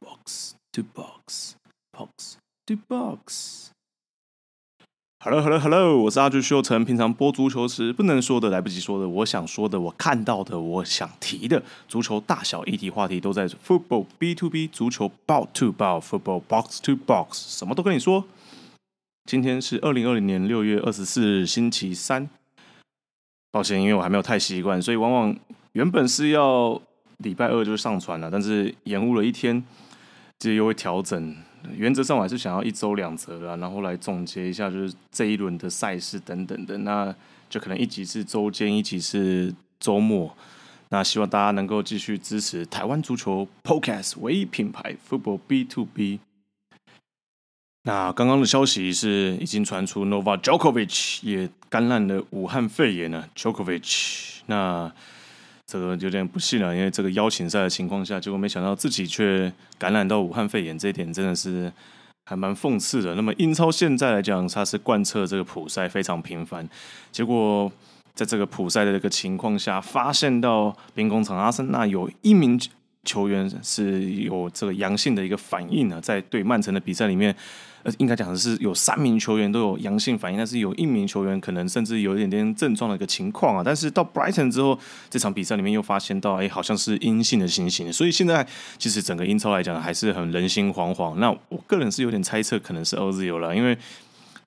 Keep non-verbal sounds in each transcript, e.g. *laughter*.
box to box box to box。Hello Hello Hello，我是阿朱秀成。平常播足球时不能说的、来不及说的，我想说的、我看到的、我想提的足球大小议题话题，都在 Football B to B 足球 Bout to Bout Football Box to Box，什么都跟你说。今天是二零二零年六月二十四日，星期三。抱歉，因为我还没有太习惯，所以往往原本是要礼拜二就上传了，但是延误了一天，这又会调整。原则上我还是想要一周两则啊，然后来总结一下，就是这一轮的赛事等等的。那就可能一集是周间，一集是周末。那希望大家能够继续支持台湾足球 Podcast 唯一品牌 Football B to B。那刚刚的消息是已经传出 Nova Djokovic 也感染了武汉肺炎了。Djokovic，那这个有点不幸了，因为这个邀请赛的情况下，结果没想到自己却感染到武汉肺炎，这一点真的是还蛮讽刺的。那么英超现在来讲，它是贯彻这个普赛非常频繁，结果在这个普赛的这个情况下，发现到兵工厂阿森纳有一名。球员是有这个阳性的一个反应呢，在对曼城的比赛里面，呃，应该讲的是有三名球员都有阳性反应，但是有一名球员可能甚至有一点点症状的一个情况啊。但是到 Brighton 之后，这场比赛里面又发现到，哎，好像是阴性的情形。所以现在其实整个英超来讲还是很人心惶惶。那我个人是有点猜测，可能是 Ozil 了，因为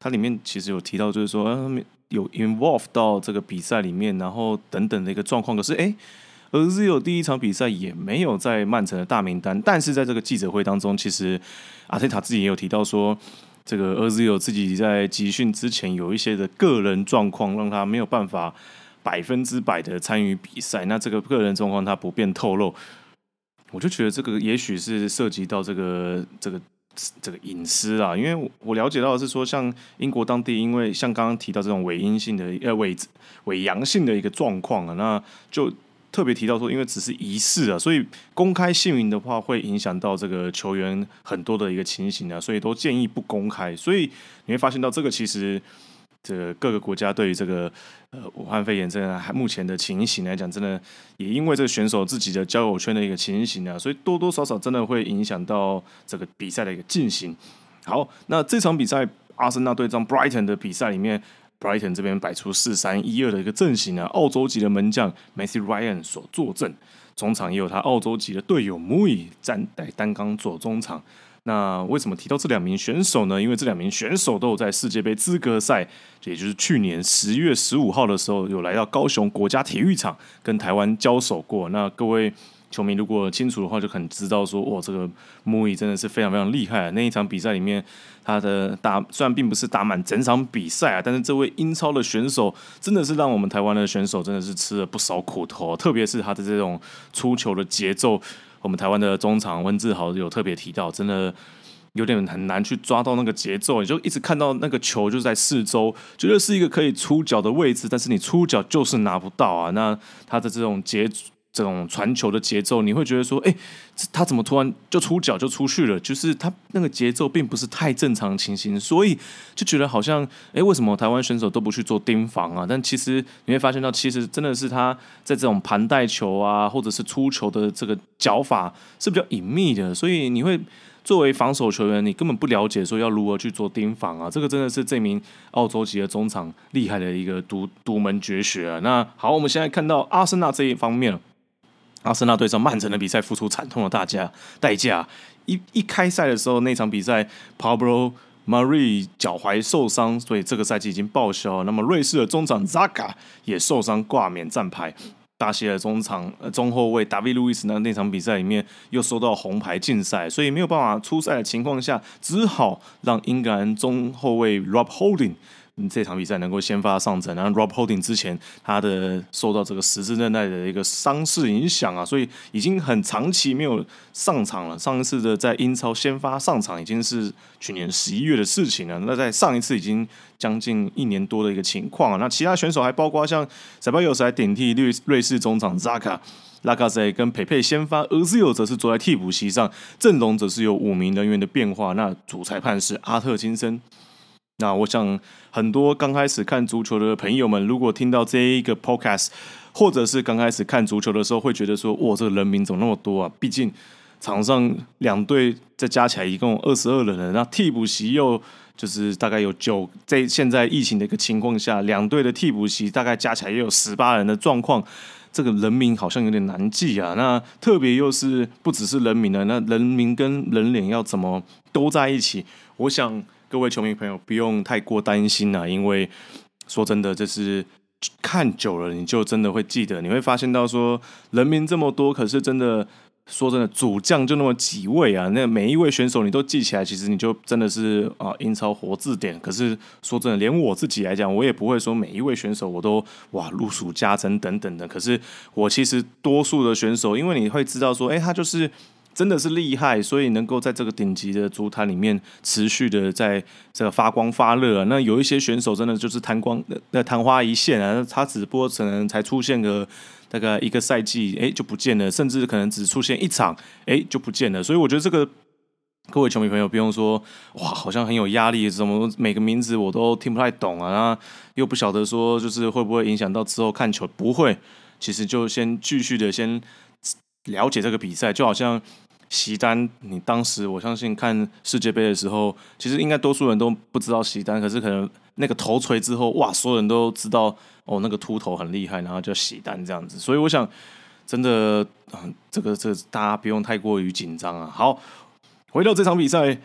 它里面其实有提到，就是说有 involve 到这个比赛里面，然后等等的一个状况。可是，哎。而 Zio 第一场比赛也没有在曼城的大名单，但是在这个记者会当中，其实阿特塔自己也有提到说，这个 a z i o 自己在集训之前有一些的个人状况，让他没有办法百分之百的参与比赛。那这个个人状况他不便透露，我就觉得这个也许是涉及到这个这个这个隐私啊，因为我了解到的是说，像英国当地，因为像刚刚提到这种伪阴性的呃伪伪阳性的一个状况啊，那就。特别提到说，因为只是仪式啊，所以公开姓名的话会影响到这个球员很多的一个情形啊，所以都建议不公开。所以你会发现到这个其实，这各个国家对于这个呃武汉肺炎这个目前的情形来讲，真的也因为这个选手自己的交友圈的一个情形啊，所以多多少少真的会影响到这个比赛的一个进行。好，那这场比赛阿森纳对战 Brighton 的比赛里面。Brighton 这边摆出四三一二的一个阵型呢，澳洲籍的门将 Matthew Ryan 所坐镇，中场也有他澳洲籍的队友 Mui 站在单杠左中场。那为什么提到这两名选手呢？因为这两名选手都有在世界杯资格赛，也就是去年十月十五号的时候，有来到高雄国家体育场跟台湾交手过。那各位。球迷如果清楚的话，就很知道说，哇，这个穆伊真的是非常非常厉害。那一场比赛里面，他的打虽然并不是打满整场比赛啊，但是这位英超的选手真的是让我们台湾的选手真的是吃了不少苦头。特别是他的这种出球的节奏，我们台湾的中场温志豪有特别提到，真的有点很难去抓到那个节奏。你就一直看到那个球就在四周，觉得是一个可以出脚的位置，但是你出脚就是拿不到啊。那他的这种节。这种传球的节奏，你会觉得说，哎，他怎么突然就出脚就出去了？就是他那个节奏并不是太正常情形，所以就觉得好像，哎，为什么台湾选手都不去做盯防啊？但其实你会发现到，其实真的是他在这种盘带球啊，或者是出球的这个脚法是比较隐秘的，所以你会作为防守球员，你根本不了解说要如何去做盯防啊。这个真的是这名澳洲籍的中场厉害的一个独独门绝学啊。那好，我们现在看到阿森纳这一方面。阿森纳对上曼城的比赛付出惨痛的大价代价。一一开赛的时候，那场比赛，Pablo Mari 脚踝受伤，所以这个赛季已经报销。那么瑞士的中场 Zaga 也受伤挂免战牌。大西的中场呃中后卫 David Luiz 呢那场比赛里面又收到红牌禁赛，所以没有办法出赛的情况下，只好让英格兰中后卫 Rob Holding。这场比赛能够先发上阵，然后 Rob Holding 之前他的受到这个十字韧带的一个伤势影响啊，所以已经很长期没有上场了。上一次的在英超先发上场已经是去年十一月的事情了。那在上一次已经将近一年多的一个情况啊。那其他选手还包括像 s a b a y o s 来顶替瑞瑞士中场 Zaka、拉卡塞跟佩佩先发，而 z i o 则是坐在替补席上，阵容则是有五名人员的变化。那主裁判是阿特金森。那我想，很多刚开始看足球的朋友们，如果听到这一个 podcast，或者是刚开始看足球的时候，会觉得说，哇，这个人名怎么那么多啊？毕竟场上两队再加起来一共二十二人，那替补席又就是大概有九，在现在疫情的一个情况下，两队的替补席大概加起来也有十八人的状况，这个人名好像有点难记啊。那特别又是不只是人名了，那人名跟人脸要怎么都在一起？我想各位球迷朋友不用太过担心啊，因为说真的，这是。看久了，你就真的会记得。你会发现到说，人名这么多，可是真的说真的，主将就那么几位啊。那每一位选手你都记起来，其实你就真的是啊，英超活字典。可是说真的，连我自己来讲，我也不会说每一位选手我都哇如数家珍等等的。可是我其实多数的选手，因为你会知道说，哎，他就是。真的是厉害，所以能够在这个顶级的足坛里面持续的在这个发光发热。那有一些选手真的就是贪光那昙花一现啊，他只不过可能才出现个大概一个赛季，哎就不见了，甚至可能只出现一场，哎就不见了。所以我觉得这个各位球迷朋友不用说哇，好像很有压力，怎么每个名字我都听不太懂啊，那又不晓得说就是会不会影响到之后看球？不会，其实就先继续的先了解这个比赛，就好像。席丹，你当时我相信看世界杯的时候，其实应该多数人都不知道席丹，可是可能那个头锤之后，哇，所有人都知道哦，那个秃头很厉害，然后叫席丹这样子。所以我想，真的，嗯，这个这大家不用太过于紧张啊。好，回到这场比赛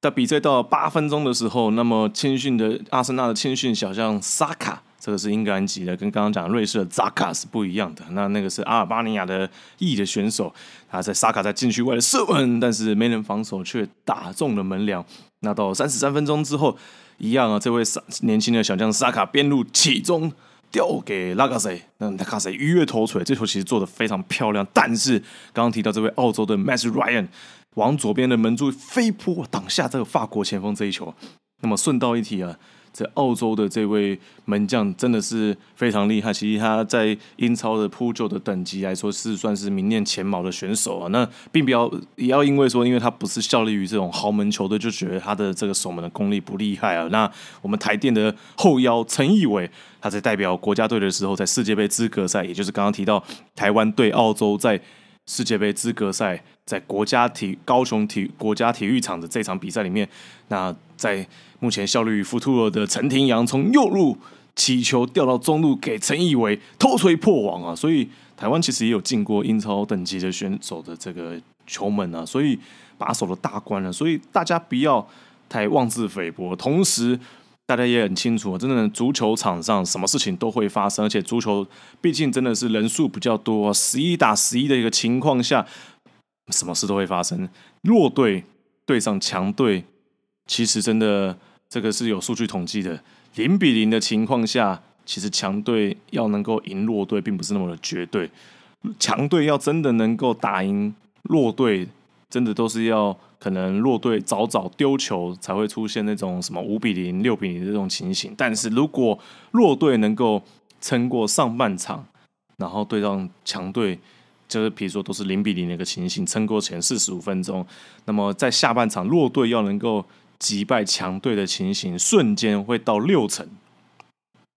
在比赛到八分钟的时候，那么谦逊的阿森纳的谦逊小将萨卡。这个是英格兰籍的，跟刚刚讲瑞士的扎卡是不一样的。那那个是阿尔巴尼亚的裔的选手，他在萨卡在禁区外的射门，但是没人防守，却打中了门梁。那到三十三分钟之后，一样啊，这位年轻的小将萨卡边路起中掉给拉卡塞，那拉卡塞鱼跃头锤，这球其实做的非常漂亮。但是刚刚提到这位澳洲的 Matt Ryan 往左边的门柱飞扑挡下这个法国前锋这一球。那么顺道一提啊。在澳洲的这位门将真的是非常厉害，其实他在英超的扑救的等级来说是算是名列前茅的选手啊。那并不要也要因为说，因为他不是效力于这种豪门球队，就觉得他的这个守门的功力不厉害啊。那我们台电的后腰陈义伟，他在代表国家队的时候，在世界杯资格赛，也就是刚刚提到台湾对澳洲在世界杯资格赛，在国家体高雄体国家体育场的这场比赛里面，那在。目前效率与福图尔的陈廷阳从右路起球掉到中路给陈义伟偷锤破网啊！所以台湾其实也有进过英超等级的选手的这个球门啊，所以把守了大关了。所以大家不要太妄自菲薄。同时，大家也很清楚，真的足球场上什么事情都会发生，而且足球毕竟真的是人数比较多，十一打十一的一个情况下，什么事都会发生。弱队对上强队，其实真的。这个是有数据统计的，零比零的情况下，其实强队要能够赢弱队，并不是那么的绝对。强队要真的能够打赢弱队，真的都是要可能弱队早早丢球，才会出现那种什么五比零、六比零这种情形。但是如果弱队能够撑过上半场，然后对上强队，就是比如说都是零比零的一个情形，撑过前四十五分钟，那么在下半场弱队要能够。击败强队的情形瞬间会到六成，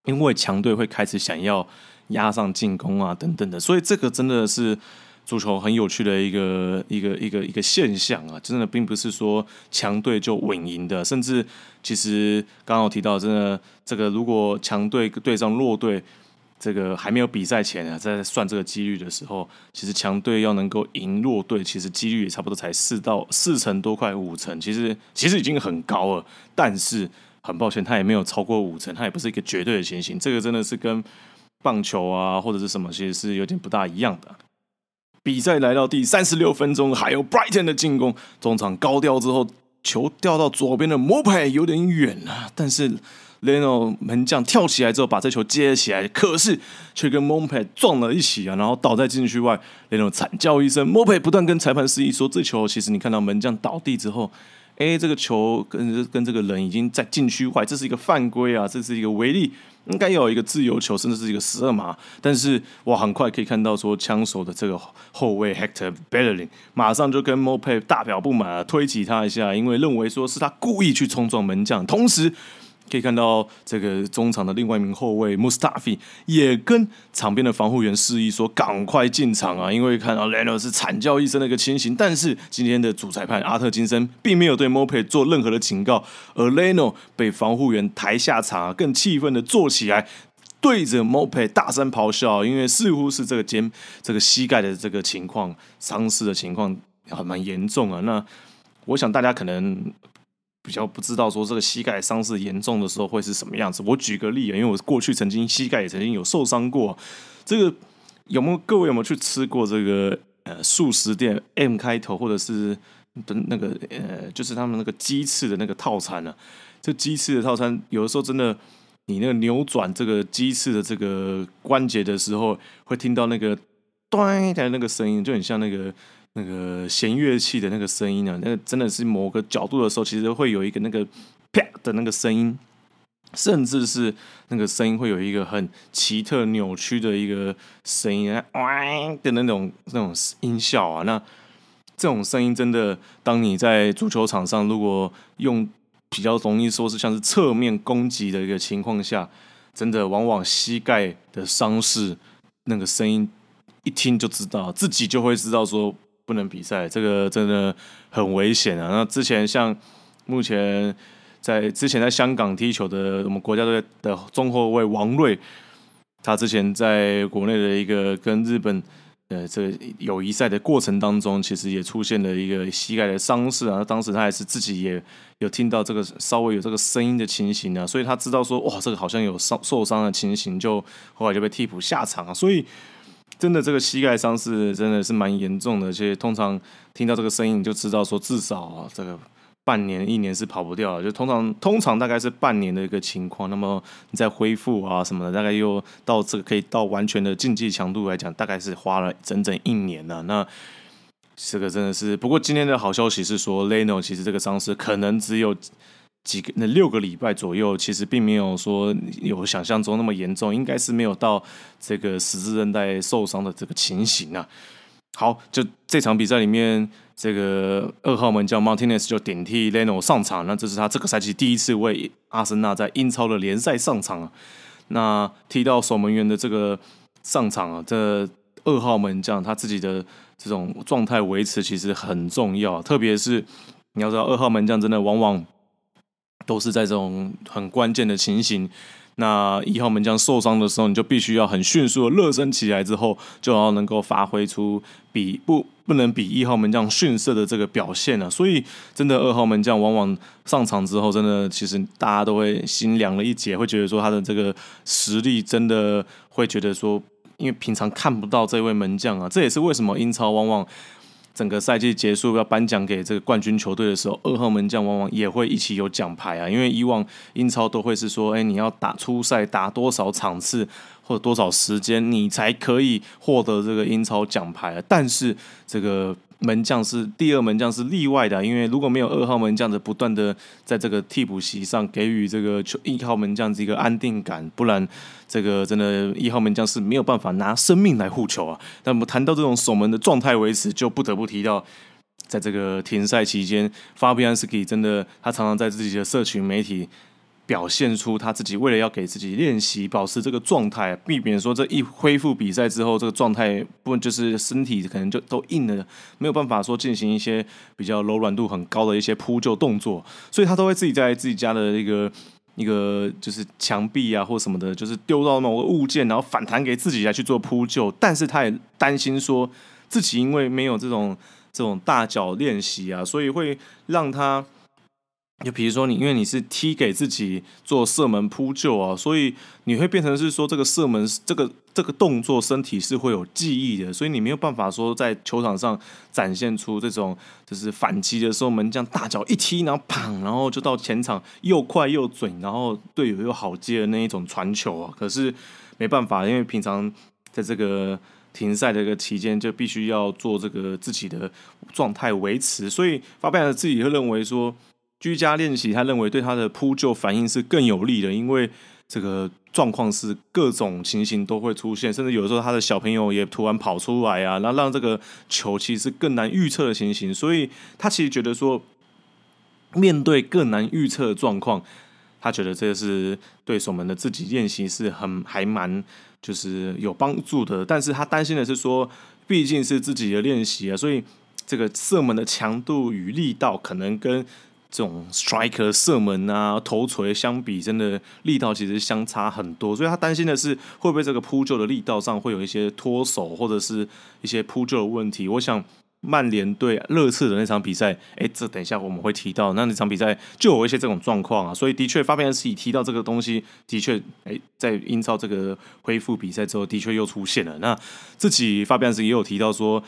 因为强队会开始想要压上进攻啊等等的，所以这个真的是足球很有趣的一个一个一个一个现象啊！真的并不是说强队就稳赢的，甚至其实刚刚提到，真的这个如果强队对上弱队。这个还没有比赛前啊，在算这个几率的时候，其实强队要能够赢弱队，其实几率也差不多才四到四成多，快五成，其实其实已经很高了。但是很抱歉，它也没有超过五成，它也不是一个绝对的情形。这个真的是跟棒球啊或者是什么，其实是有点不大一样的。比赛来到第三十六分钟，还有 Brighton 的进攻，中场高调之后，球掉到左边的摩拍有点远啊，但是。Leno 门将跳起来之后，把这球接起来，可是却跟 Mope 撞了一起啊，然后倒在禁区外。Leno 惨叫一声，Mope 不断跟裁判示意说：“这球其实你看到门将倒地之后，哎，这个球跟跟这个人已经在禁区外，这是一个犯规啊，这是一个违例，应该有一个自由球，甚至是一个十二码。但是哇，很快可以看到说，枪手的这个后卫 Hector b e l l i n 马上就跟 Mope 大表不满，推挤他一下，因为认为说是他故意去冲撞门将，同时。可以看到这个中场的另外一名后卫 Mustafi 也跟场边的防护员示意说：“赶快进场啊！”因为看到 Leno 是惨叫一声的一个情形。但是今天的主裁判阿特金森并没有对 Mope 做任何的警告，而 Leno 被防护员抬下场，更气愤的坐起来，对着 Mope 大声咆哮，因为似乎是这个肩、这个膝盖的这个情况伤势的情况还蛮严重啊。那我想大家可能。比较不知道说这个膝盖伤势严重的时候会是什么样子。我举个例啊，因为我过去曾经膝盖也曾经有受伤过。这个有没有各位有没有去吃过这个呃素食店 M 开头或者是的那个呃就是他们那个鸡翅的那个套餐呢？这鸡翅的套餐有的时候真的，你那个扭转这个鸡翅的这个关节的时候，会听到那个咚的那个声音，就很像那个。那个弦乐器的那个声音呢？那个真的是某个角度的时候，其实会有一个那个啪的那个声音，甚至是那个声音会有一个很奇特扭曲的一个声音，哇的那种那种音效啊。那这种声音真的，当你在足球场上，如果用比较容易说是像是侧面攻击的一个情况下，真的往往膝盖的伤势，那个声音一听就知道，自己就会知道说。不能比赛，这个真的很危险啊！那之前像目前在之前在香港踢球的我们国家队的中后卫王睿，他之前在国内的一个跟日本呃这个友谊赛的过程当中，其实也出现了一个膝盖的伤势啊。当时他也是自己也有听到这个稍微有这个声音的情形啊，所以他知道说哇，这个好像有伤受伤的情形，就后来就被替补下场啊，所以。真的，这个膝盖伤势真的是蛮严重的，而且通常听到这个声音，你就知道说至少这个半年、一年是跑不掉的。就通常通常大概是半年的一个情况，那么你在恢复啊什么的，大概又到这个可以到完全的竞技强度来讲，大概是花了整整一年了。那这个真的是，不过今天的好消息是说，Leno 其实这个伤势可能只有。几个那六个礼拜左右，其实并没有说有想象中那么严重，应该是没有到这个十字韧带受伤的这个情形啊。好，就这场比赛里面，这个二号门将 Martinez 就顶替 Leno 上场，那这是他这个赛季第一次为阿森纳在英超的联赛上场啊。那提到守门员的这个上场啊，这二号门将他自己的这种状态维持其实很重要，特别是你要知道二号门将真的往往。都是在这种很关键的情形，那一号门将受伤的时候，你就必须要很迅速的热身起来之后，就要能够发挥出比不不能比一号门将逊色的这个表现了。所以，真的二号门将往往上场之后，真的其实大家都会心凉了一截，会觉得说他的这个实力真的会觉得说，因为平常看不到这位门将啊，这也是为什么英超往往。整个赛季结束要颁奖给这个冠军球队的时候，二号门将往往也会一起有奖牌啊。因为以往英超都会是说，哎，你要打初赛打多少场次或者多少时间，你才可以获得这个英超奖牌。但是这个。门将是第二门将是例外的，因为如果没有二号门将的不断的在这个替补席上给予这个球一号门将一个安定感，不然这个真的，一号门将是没有办法拿生命来护球啊。那么谈到这种守门的状态维持，就不得不提到，在这个停赛期间，法比安斯基真的他常常在自己的社群媒体。表现出他自己为了要给自己练习保持这个状态，避免说这一恢复比赛之后这个状态不就是身体可能就都硬了，没有办法说进行一些比较柔软度很高的一些扑救动作，所以他都会自己在自己家的一个一个就是墙壁啊或什么的，就是丢到某个物件，然后反弹给自己来去做扑救，但是他也担心说自己因为没有这种这种大脚练习啊，所以会让他。就比如说你，因为你是踢给自己做射门扑救啊，所以你会变成是说这个射门这个这个动作身体是会有记忆的，所以你没有办法说在球场上展现出这种就是反击的时候门将大脚一踢，然后砰，然后就到前场又快又准，然后队友又好接的那一种传球啊。可是没办法，因为平常在这个停赛的一个期间，就必须要做这个自己的状态维持，所以发表的自己会认为说。居家练习，他认为对他的扑救反应是更有利的，因为这个状况是各种情形都会出现，甚至有时候他的小朋友也突然跑出来啊，那让这个球其实更难预测的情形，所以他其实觉得说，面对更难预测的状况，他觉得这是对手们的自己练习是很还蛮就是有帮助的，但是他担心的是说，毕竟是自己的练习啊，所以这个射门的强度与力道可能跟这种 striker 射门啊头锤相比，真的力道其实相差很多，所以他担心的是会不会这个扑救的力道上会有一些脱手或者是一些扑救的问题，我想。曼联对热刺的那场比赛，哎，这等一下我们会提到。那那场比赛就有一些这种状况啊，所以的确，发表人自己提到这个东西，的确，哎，在英超这个恢复比赛之后，的确又出现了。那自己发表人也有提到说，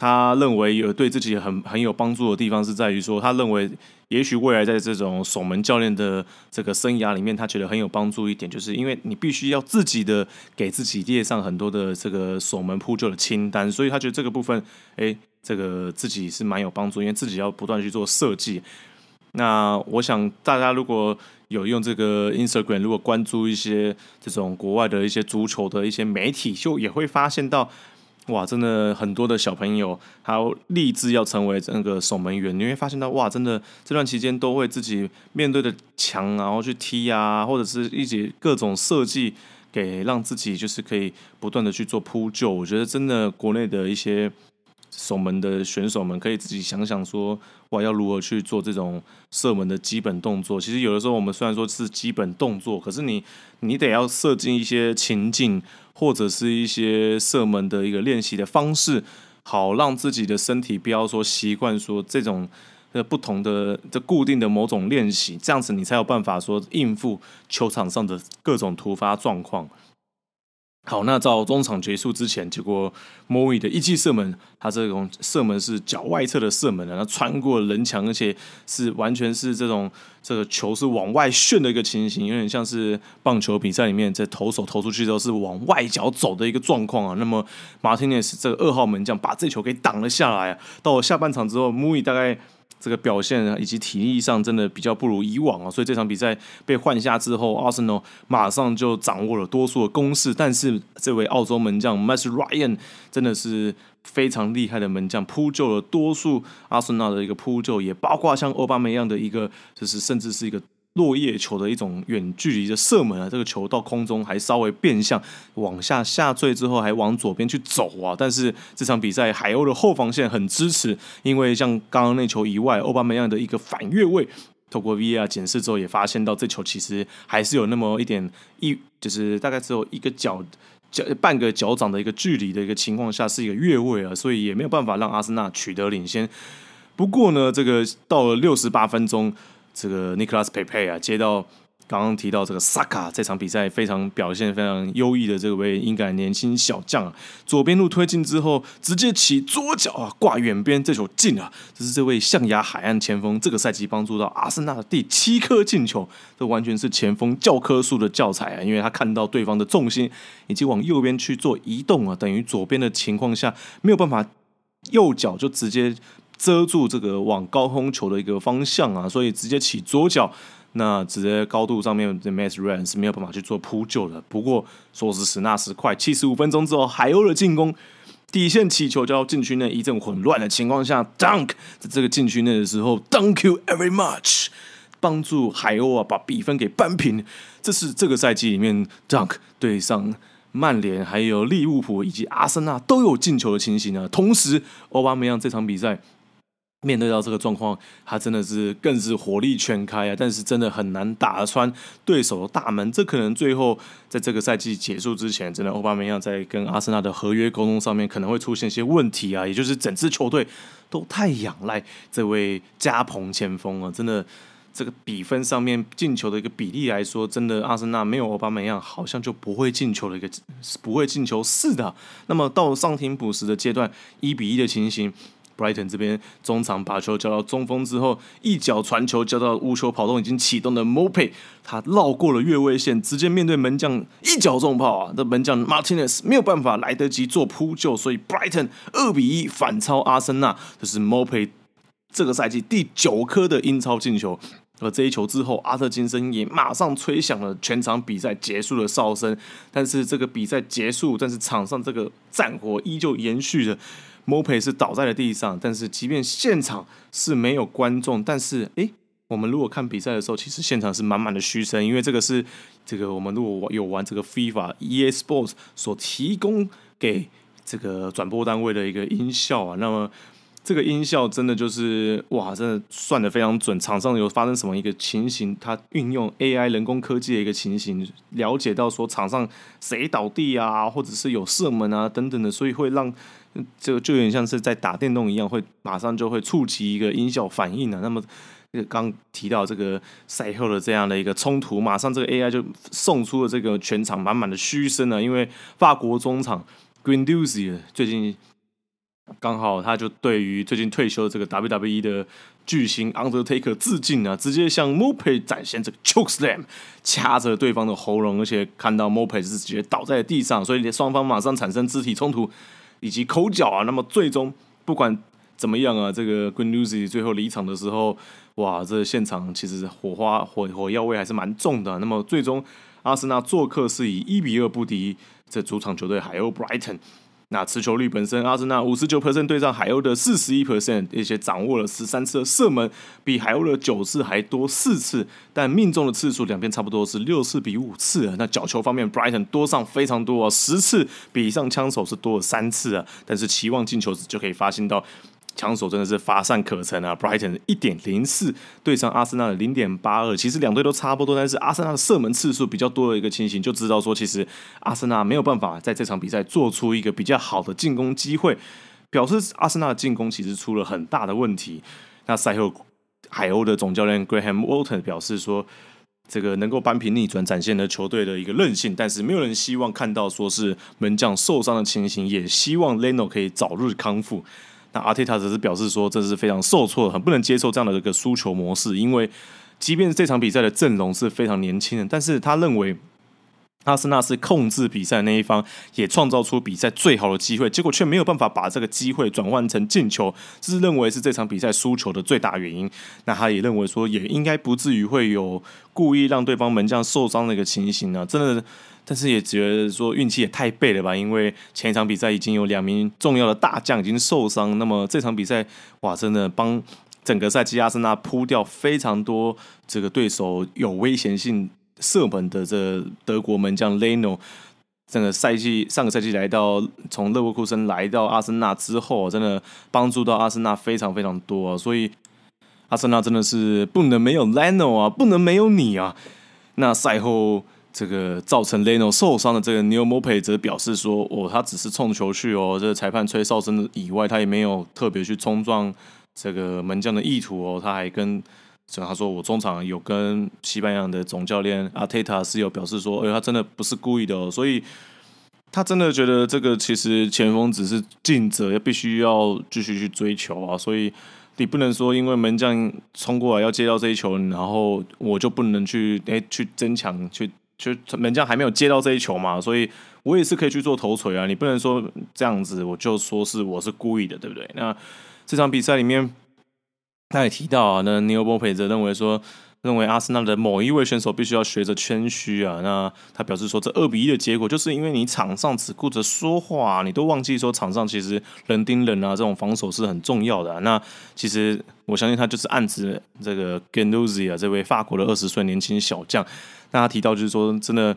他认为有对自己很很有帮助的地方是在于说，他认为也许未来在这种守门教练的这个生涯里面，他觉得很有帮助一点，就是因为你必须要自己的给自己列上很多的这个守门扑救的清单，所以他觉得这个部分，哎。这个自己是蛮有帮助，因为自己要不断去做设计。那我想大家如果有用这个 Instagram，如果关注一些这种国外的一些足球的一些媒体，就也会发现到，哇，真的很多的小朋友他立志要成为那个守门员，你会发现到，哇，真的这段期间都会自己面对的墙，然后去踢啊，或者是一些各种设计，给让自己就是可以不断的去做铺就。我觉得真的国内的一些。守门的选手们可以自己想想说，哇，要如何去做这种射门的基本动作？其实有的时候我们虽然说是基本动作，可是你你得要设计一些情境，或者是一些射门的一个练习的方式，好让自己的身体不要说习惯说这种呃不同的这固定的某种练习，这样子你才有办法说应付球场上的各种突发状况。好，那到中场结束之前，结果莫维的一记射门，他这种射门是脚外侧的射门啊，他穿过人墙，而且是完全是这种这个球是往外旋的一个情形，有点像是棒球比赛里面在投手投出去之后是往外脚走的一个状况啊。那么马丁内斯这个二号门将把这球给挡了下来啊。到了下半场之后，莫维大概。这个表现以及体力上真的比较不如以往啊，所以这场比赛被换下之后，阿森纳马上就掌握了多数的攻势。但是这位澳洲门将 Max Ryan 真的是非常厉害的门将，扑救了多数阿森纳的一个扑救，也包括像奥巴梅一样的一个，就是甚至是一个。落叶球的一种远距离的射门啊，这个球到空中还稍微变向往下下坠之后，还往左边去走啊。但是这场比赛海鸥的后防线很支持，因为像刚刚那球以外，奥巴梅样的一个反越位，透过 VR 检视之后也发现到这球其实还是有那么一点一，就是大概只有一个脚脚半个脚掌的一个距离的一个情况下是一个越位啊，所以也没有办法让阿森纳取得领先。不过呢，这个到了六十八分钟。这个 Nicolas Pepe 啊，接到刚刚提到这个萨卡这场比赛非常表现非常优异的这位英格兰年轻小将啊，左边路推进之后，直接起左脚啊挂远边，这球进啊！这是这位象牙海岸前锋这个赛季帮助到阿森纳的第七颗进球，这完全是前锋教科书的教材啊！因为他看到对方的重心以及往右边去做移动啊，等于左边的情况下没有办法，右脚就直接。遮住这个往高空球的一个方向啊，所以直接起左脚，那直接高度上面的 Matt Ryan 是没有办法去做扑救的。不过说时迟那时快，七十五分钟之后，海鸥的进攻底线起球就要禁区内一阵混乱的情况下，Dunk 在这个禁区内的时候，Thank you very much，帮助海鸥啊把比分给扳平。这是这个赛季里面 Dunk 对上曼联、还有利物浦以及阿森纳都有进球的情形啊。同时，欧巴梅扬这场比赛。面对到这个状况，他真的是更是火力全开啊！但是真的很难打穿对手的大门，这可能最后在这个赛季结束之前，真的欧巴梅亚在跟阿森纳的合约沟通上面可能会出现一些问题啊！也就是整支球队都太仰赖这位加蓬前锋了，真的这个比分上面进球的一个比例来说，真的阿森纳没有欧巴梅亚好像就不会进球的一个不会进球是的。那么到上庭补时的阶段，一比一的情形。Brighton 这边中场把球交到中锋之后，一脚传球交到无球跑动已经启动的 Mope，他绕过了越位线，直接面对门将一脚重炮啊！这门将 Martinez 没有办法来得及做扑救，所以 Brighton 二比一反超阿森纳。这是 Mope 这个赛季第九颗的英超进球。而这一球之后，阿特金森也马上吹响了全场比赛结束的哨声。但是这个比赛结束，但是场上这个战火依旧延续着。Mope 是倒在了地上，但是即便现场是没有观众，但是诶，我们如果看比赛的时候，其实现场是满满的嘘声，因为这个是这个我们如果有玩这个 FIFA e-sports 所提供给这个转播单位的一个音效啊，那么。这个音效真的就是哇，真的算的非常准。场上有发生什么一个情形，它运用 AI 人工科技的一个情形，了解到说场上谁倒地啊，或者是有射门啊等等的，所以会让就就有点像是在打电动一样，会马上就会触及一个音效反应啊。那么刚提到这个赛后的这样的一个冲突，马上这个 AI 就送出了这个全场满满的嘘声啊，因为法国中场 Granduzzi 最近。刚好他就对于最近退休的这个 WWE 的巨星 Undertaker 致敬啊，直接向 Mope 展现这个 Choke Slam，掐着对方的喉咙，而且看到 Mope 是直接倒在地上，所以双方马上产生肢体冲突以及口角啊。那么最终不管怎么样啊，这个 g r e n u z i 最后离场的时候，哇，这现场其实火花火火药味还是蛮重的。那么最终阿森纳做客是以一比二不敌这主场球队海鸥 Brighton。那持球率本身，阿森纳五十九 percent 对上海鸥的四十一 percent，一些掌握了十三次的射门，比海鸥的九次还多四次，但命中的次数两边差不多是六次比五次。那角球方面，Brighton 多上非常多啊，十次比上枪手是多了三次啊，但是期望进球时就可以发现到。枪手真的是乏善可陈啊！Brighton 一点零四对上阿森纳的零点八二，其实两队都差不多，但是阿森纳的射门次数比较多的一个情形，就知道说其实阿森纳没有办法在这场比赛做出一个比较好的进攻机会，表示阿森纳的进攻其实出了很大的问题。那赛后海鸥的总教练 Graham Walton 表示说，这个能够扳平逆转，展现了球队的一个韧性，但是没有人希望看到说是门将受伤的情形，也希望 Leno 可以早日康复。那阿提塔则是表示说，这是非常受挫，很不能接受这样的一个输球模式。因为，即便是这场比赛的阵容是非常年轻的，但是他认为阿森纳是控制比赛那一方，也创造出比赛最好的机会，结果却没有办法把这个机会转换成进球，这是认为是这场比赛输球的最大原因。那他也认为说，也应该不至于会有故意让对方门将受伤的一个情形呢，真的。但是也觉得说运气也太背了吧，因为前一场比赛已经有两名重要的大将已经受伤，那么这场比赛哇，真的帮整个赛季阿森纳扑掉非常多这个对手有危险性射门的这德国门将 Leno，整个赛季上个赛季来到从勒沃库森来到阿森纳之后，真的帮助到阿森纳非常非常多，所以阿森纳真的是不能没有 Leno 啊，不能没有你啊，那赛后。这个造成 Leno 受伤的这个 Neil Mope 则表示说：“哦，他只是冲球去哦，这裁判吹哨声的以外，他也没有特别去冲撞这个门将的意图哦。他还跟，他说我中场有跟西班牙的总教练阿泰塔是有表示说，哎，他真的不是故意的哦。所以他真的觉得这个其实前锋只是尽责，要必须要继续去追求啊。所以你不能说因为门将冲过来要接到这一球，然后我就不能去哎去争抢去。”就门将还没有接到这一球嘛，所以我也是可以去做头锤啊。你不能说这样子，我就说是我是故意的，对不对？那这场比赛里面，他也提到啊，那尼欧波佩则认为说，认为阿森纳的某一位选手必须要学着谦虚啊。那他表示说，这二比一的结果，就是因为你场上只顾着说话，你都忘记说场上其实人盯人啊，这种防守是很重要的。那其实我相信他就是暗指这个 g e n u z i 啊，这位法国的二十岁年轻小将。那他提到就是说，真的，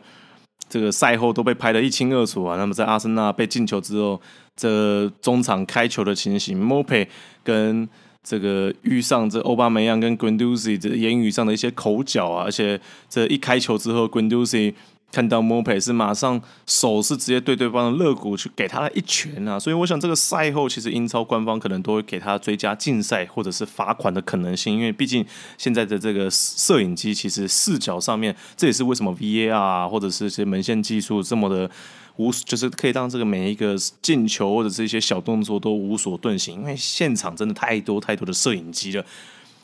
这个赛后都被拍得一清二楚啊。那么在阿森纳被进球之后，这中场开球的情形，Mope 跟这个遇上这奥巴梅扬跟 Guendouzi 这言语上的一些口角啊，而且这一开球之后，Guendouzi。看到 Mope 是马上手是直接对对方的肋骨去给他了一拳啊，所以我想这个赛后其实英超官方可能都会给他追加禁赛或者是罚款的可能性，因为毕竟现在的这个摄影机其实视角上面，这也是为什么 VAR 或者是些门线技术这么的无，就是可以让这个每一个进球或者是一些小动作都无所遁形，因为现场真的太多太多的摄影机了，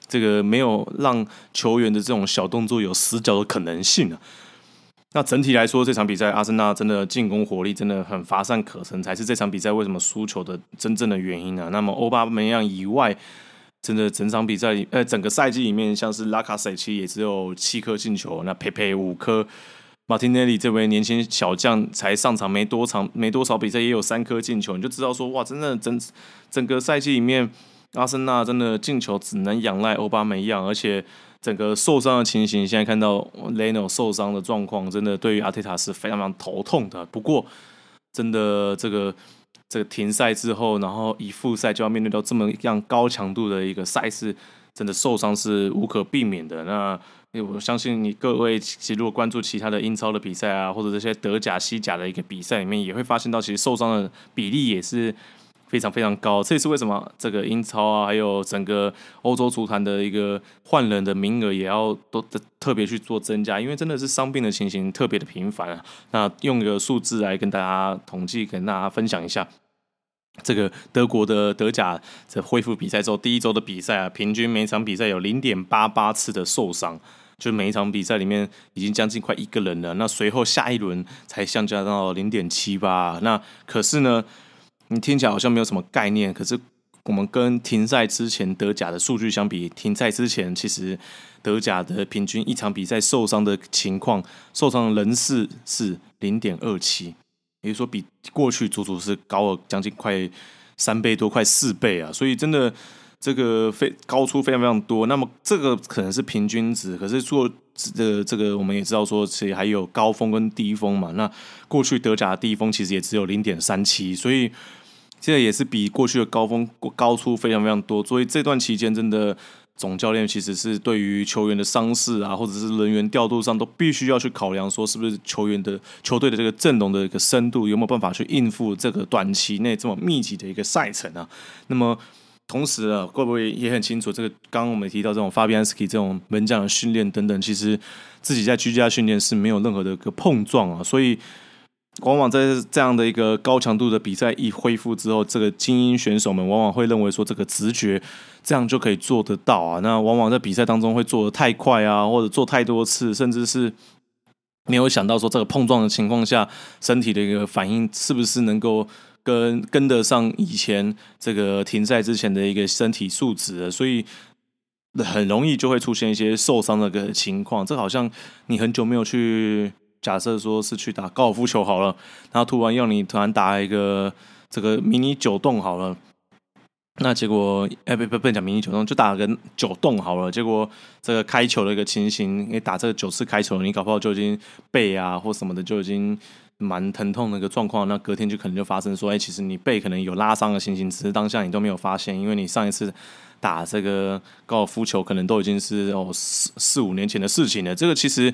这个没有让球员的这种小动作有死角的可能性啊。那整体来说，这场比赛阿森纳真的进攻火力真的很乏善可陈，才是这场比赛为什么输球的真正的原因啊。那么欧巴梅扬以外，真的整场比赛，呃，整个赛季里面，像是拉卡塞奇也只有七颗进球，那佩佩五颗，马丁内利这位年轻小将才上场没多长，没多少比赛也有三颗进球，你就知道说哇，真的整整个赛季里面，阿森纳真的进球只能仰赖欧巴梅扬，而且整个受伤的情形，现在看到雷诺受伤的状况，真的对于阿特塔是非常非常头痛的。不过，真的这个这个停赛之后，然后一复赛就要面对到这么样高强度的一个赛事，真的受伤是无可避免的。那我相信你各位其实如果关注其他的英超的比赛啊，或者这些德甲、西甲的一个比赛里面，也会发现到其实受伤的比例也是。非常非常高，这也是为什么这个英超啊，还有整个欧洲足坛的一个换人的名额也要都特别去做增加，因为真的是伤病的情形特别的频繁啊。那用一个数字来跟大家统计，跟大家分享一下，这个德国的德甲在恢复比赛之后，第一周的比赛啊，平均每场比赛有零点八八次的受伤，就每一场比赛里面已经将近快一个人了。那随后下一轮才降加到零点七八，那可是呢？你听起来好像没有什么概念，可是我们跟停赛之前德甲的数据相比，停赛之前其实德甲的平均一场比赛受伤的情况，受伤人次是零点二七，也就是说比过去足足是高了将近快三倍多，快四倍啊！所以真的这个非高出非常非常多。那么这个可能是平均值，可是做这这个我们也知道说，其实还有高峰跟低峰嘛。那过去德甲的低峰其实也只有零点三七，所以。现在也是比过去的高峰高出非常非常多，所以这段期间真的总教练其实是对于球员的伤势啊，或者是人员调度上都必须要去考量，说是不是球员的球队的这个阵容的一个深度有没有办法去应付这个短期内这么密集的一个赛程啊？那么同时啊，会不会也很清楚，这个刚刚我们提到这种 Fabianski 这种门将的训练等等，其实自己在居家训练是没有任何的一个碰撞啊，所以。往往在这样的一个高强度的比赛一恢复之后，这个精英选手们往往会认为说，这个直觉这样就可以做得到啊。那往往在比赛当中会做的太快啊，或者做太多次，甚至是没有想到说，这个碰撞的情况下，身体的一个反应是不是能够跟跟得上以前这个停赛之前的一个身体素质，所以很容易就会出现一些受伤的个情况。这好像你很久没有去。假设说是去打高尔夫球好了，然后突然要你突然打一个这个迷你九洞好了，那结果哎不不不讲迷你九洞，就打个九洞好了。结果这个开球的一个情形，你打这个九次开球，你搞不好就已经背啊或什么的就已经蛮疼痛的一个状况。那隔天就可能就发生说，哎，其实你背可能有拉伤的情形，只是当下你都没有发现，因为你上一次打这个高尔夫球可能都已经是哦四四五年前的事情了。这个其实。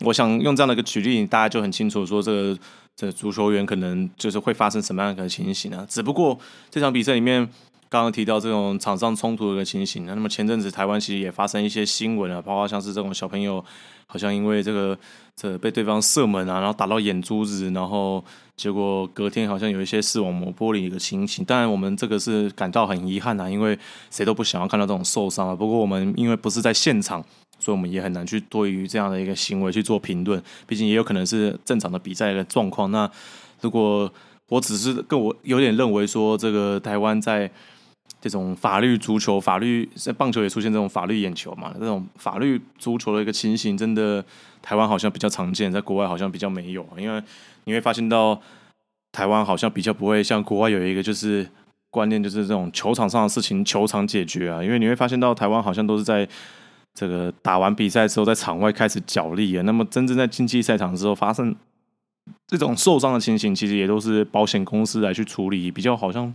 我想用这样的一个举例，大家就很清楚说，这个这足球员可能就是会发生什么样的情形呢？只不过这场比赛里面刚刚提到这种场上冲突的一个情形啊，那么前阵子台湾其实也发生一些新闻啊，包括像是这种小朋友好像因为这个这被对方射门啊，然后打到眼珠子，然后结果隔天好像有一些视网膜玻璃一个情形。当然我们这个是感到很遗憾啊，因为谁都不想要看到这种受伤啊。不过我们因为不是在现场。所以我们也很难去对于这样的一个行为去做评论，毕竟也有可能是正常的比赛的状况。那如果我只是跟我有点认为说，这个台湾在这种法律足球、法律在棒球也出现这种法律眼球嘛，这种法律足球的一个情形，真的台湾好像比较常见，在国外好像比较没有。因为你会发现到台湾好像比较不会像国外有一个就是观念，就是这种球场上的事情球场解决啊。因为你会发现到台湾好像都是在。这个打完比赛之后，在场外开始角力啊。那么真正在竞技赛场之后发生这种受伤的情形，其实也都是保险公司来去处理，比较好像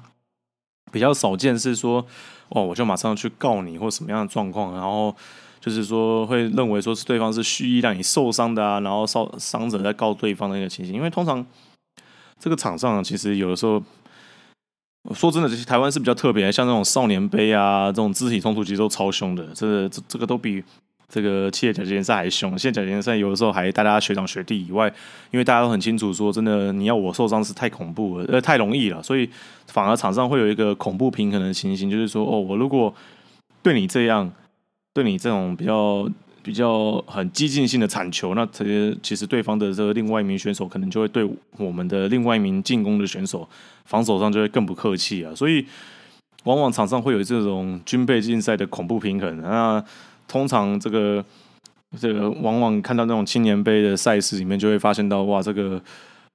比较少见是说，哦，我就马上去告你或什么样的状况，然后就是说会认为说是对方是蓄意让你受伤的啊，然后伤伤者在告对方的那个情形。因为通常这个场上其实有的时候。说真的，这些台湾是比较特别，像那种少年杯啊，这种肢体冲突其实都超凶的，这这这个都比这个企业甲级联赛还凶。现在甲级联赛有的时候还大家学长学弟以外，因为大家都很清楚说，真的你要我受伤是太恐怖了，呃，太容易了，所以反而场上会有一个恐怖平衡的情形，就是说，哦，我如果对你这样，对你这种比较。比较很激进性的铲球，那这些其实对方的这个另外一名选手可能就会对我们的另外一名进攻的选手防守上就会更不客气啊，所以往往场上会有这种军备竞赛的恐怖平衡。那通常这个这个往往看到那种青年杯的赛事里面，就会发现到哇，这个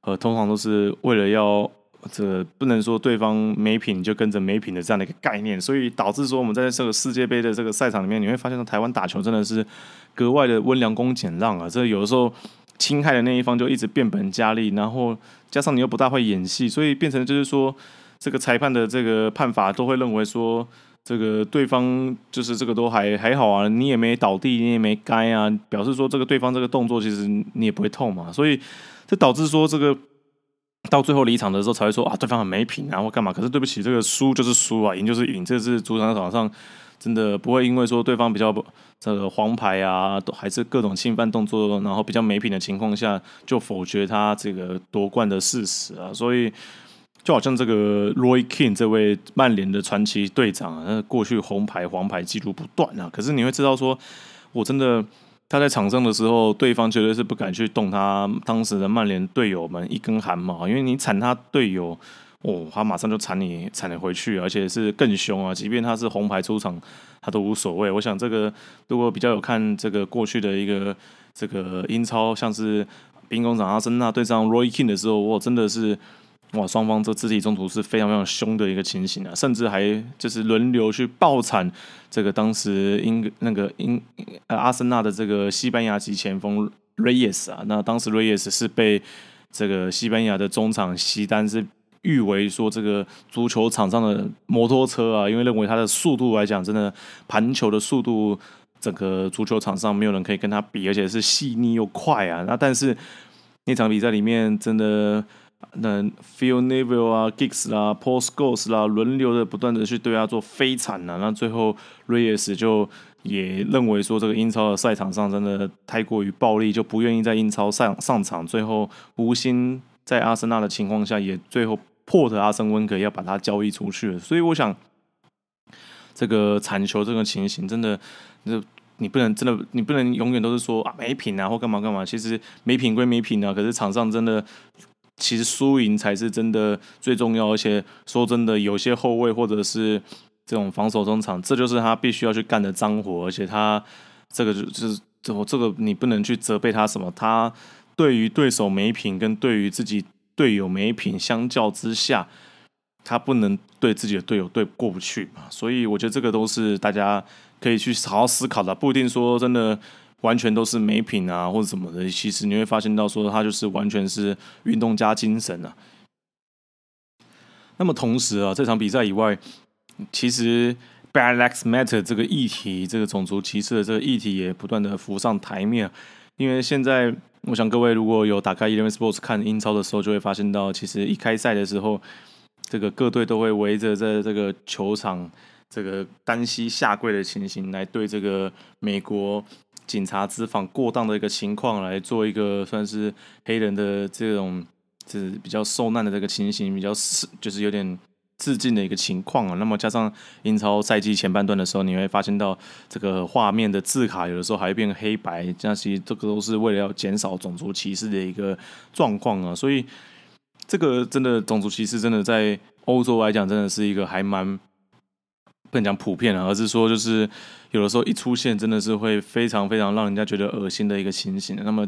呃通常都是为了要这不能说对方没品就跟着没品的这样的一个概念，所以导致说我们在这个世界杯的这个赛场里面，你会发现台湾打球真的是格外的温良恭俭让啊，这有的时候侵害的那一方就一直变本加厉，然后加上你又不大会演戏，所以变成就是说这个裁判的这个判罚都会认为说。这个对方就是这个都还还好啊，你也没倒地，你也没该啊，表示说这个对方这个动作其实你也不会痛嘛，所以这导致说这个到最后离场的时候才会说啊对方很没品啊或干嘛，可是对不起，这个输就是输啊，赢就是赢，这是主场场上真的不会因为说对方比较这个黄牌啊，都还是各种侵犯动作，然后比较没品的情况下就否决他这个夺冠的事实啊，所以。就好像这个 Roy King 这位曼联的传奇队长啊，那过去红牌、黄牌记录不断啊。可是你会知道，说我真的他在场上的时候，对方绝对是不敢去动他当时的曼联队友们一根汗毛，因为你铲他队友，哦，他马上就铲你，铲你回去，而且是更凶啊。即便他是红牌出场，他都无所谓。我想这个如果比较有看这个过去的一个这个英超，像是兵工厂阿森纳对上 Roy King 的时候，我真的是。哇，双方这肢体冲突是非常非常凶的一个情形啊，甚至还就是轮流去爆惨这个当时英那个英呃阿森纳的这个西班牙籍前锋 Reyes 啊，那当时 Reyes 是被这个西班牙的中场西丹是誉为说这个足球场上的摩托车啊，因为认为他的速度来讲，真的盘球的速度，整个足球场上没有人可以跟他比，而且是细腻又快啊。那但是那场比赛里面真的。那 Phil Neville 啊，Giggs 啦，Paul Scholes 啦，轮流的不断的去对他做飞铲呐，那最后 Reyes 就也认为说这个英超的赛场上真的太过于暴力，就不愿意在英超上上场，最后无心在阿森纳的情况下，也最后破的阿森温格要把他交易出去。所以我想，这个铲球这个情形真的，就你不能真的，你不能永远都是说啊没品啊或干嘛干嘛，其实没品归没品啊，可是场上真的。其实输赢才是真的最重要，而且说真的，有些后卫或者是这种防守中场，这就是他必须要去干的脏活，而且他这个就是这这个你不能去责备他什么，他对于对手没品跟对于自己队友没品相较之下，他不能对自己的队友对过不去嘛，所以我觉得这个都是大家可以去好好思考的，不一定说真的。完全都是美品啊，或者什么的，其实你会发现到说，他就是完全是运动加精神啊。那么同时啊，这场比赛以外，其实 Bad Lives Matter 这个议题，这个种族歧视的这个议题也不断的浮上台面。因为现在，我想各位如果有打开 Eleven Sports 看英超的时候，就会发现到，其实一开赛的时候，这个各队都会围着在这个球场这个单膝下跪的情形来对这个美国。警察执法过当的一个情况来做一个算是黑人的这种就是比较受难的这个情形，比较是就是有点致敬的一个情况啊。那么加上英超赛季前半段的时候，你会发现到这个画面的字卡有的时候还会变黑白，那其实这个都是为了要减少种族歧视的一个状况啊。所以这个真的种族歧视真的在欧洲来讲，真的是一个还蛮。不能讲普遍啊，而是说就是有的时候一出现，真的是会非常非常让人家觉得恶心的一个情形。那么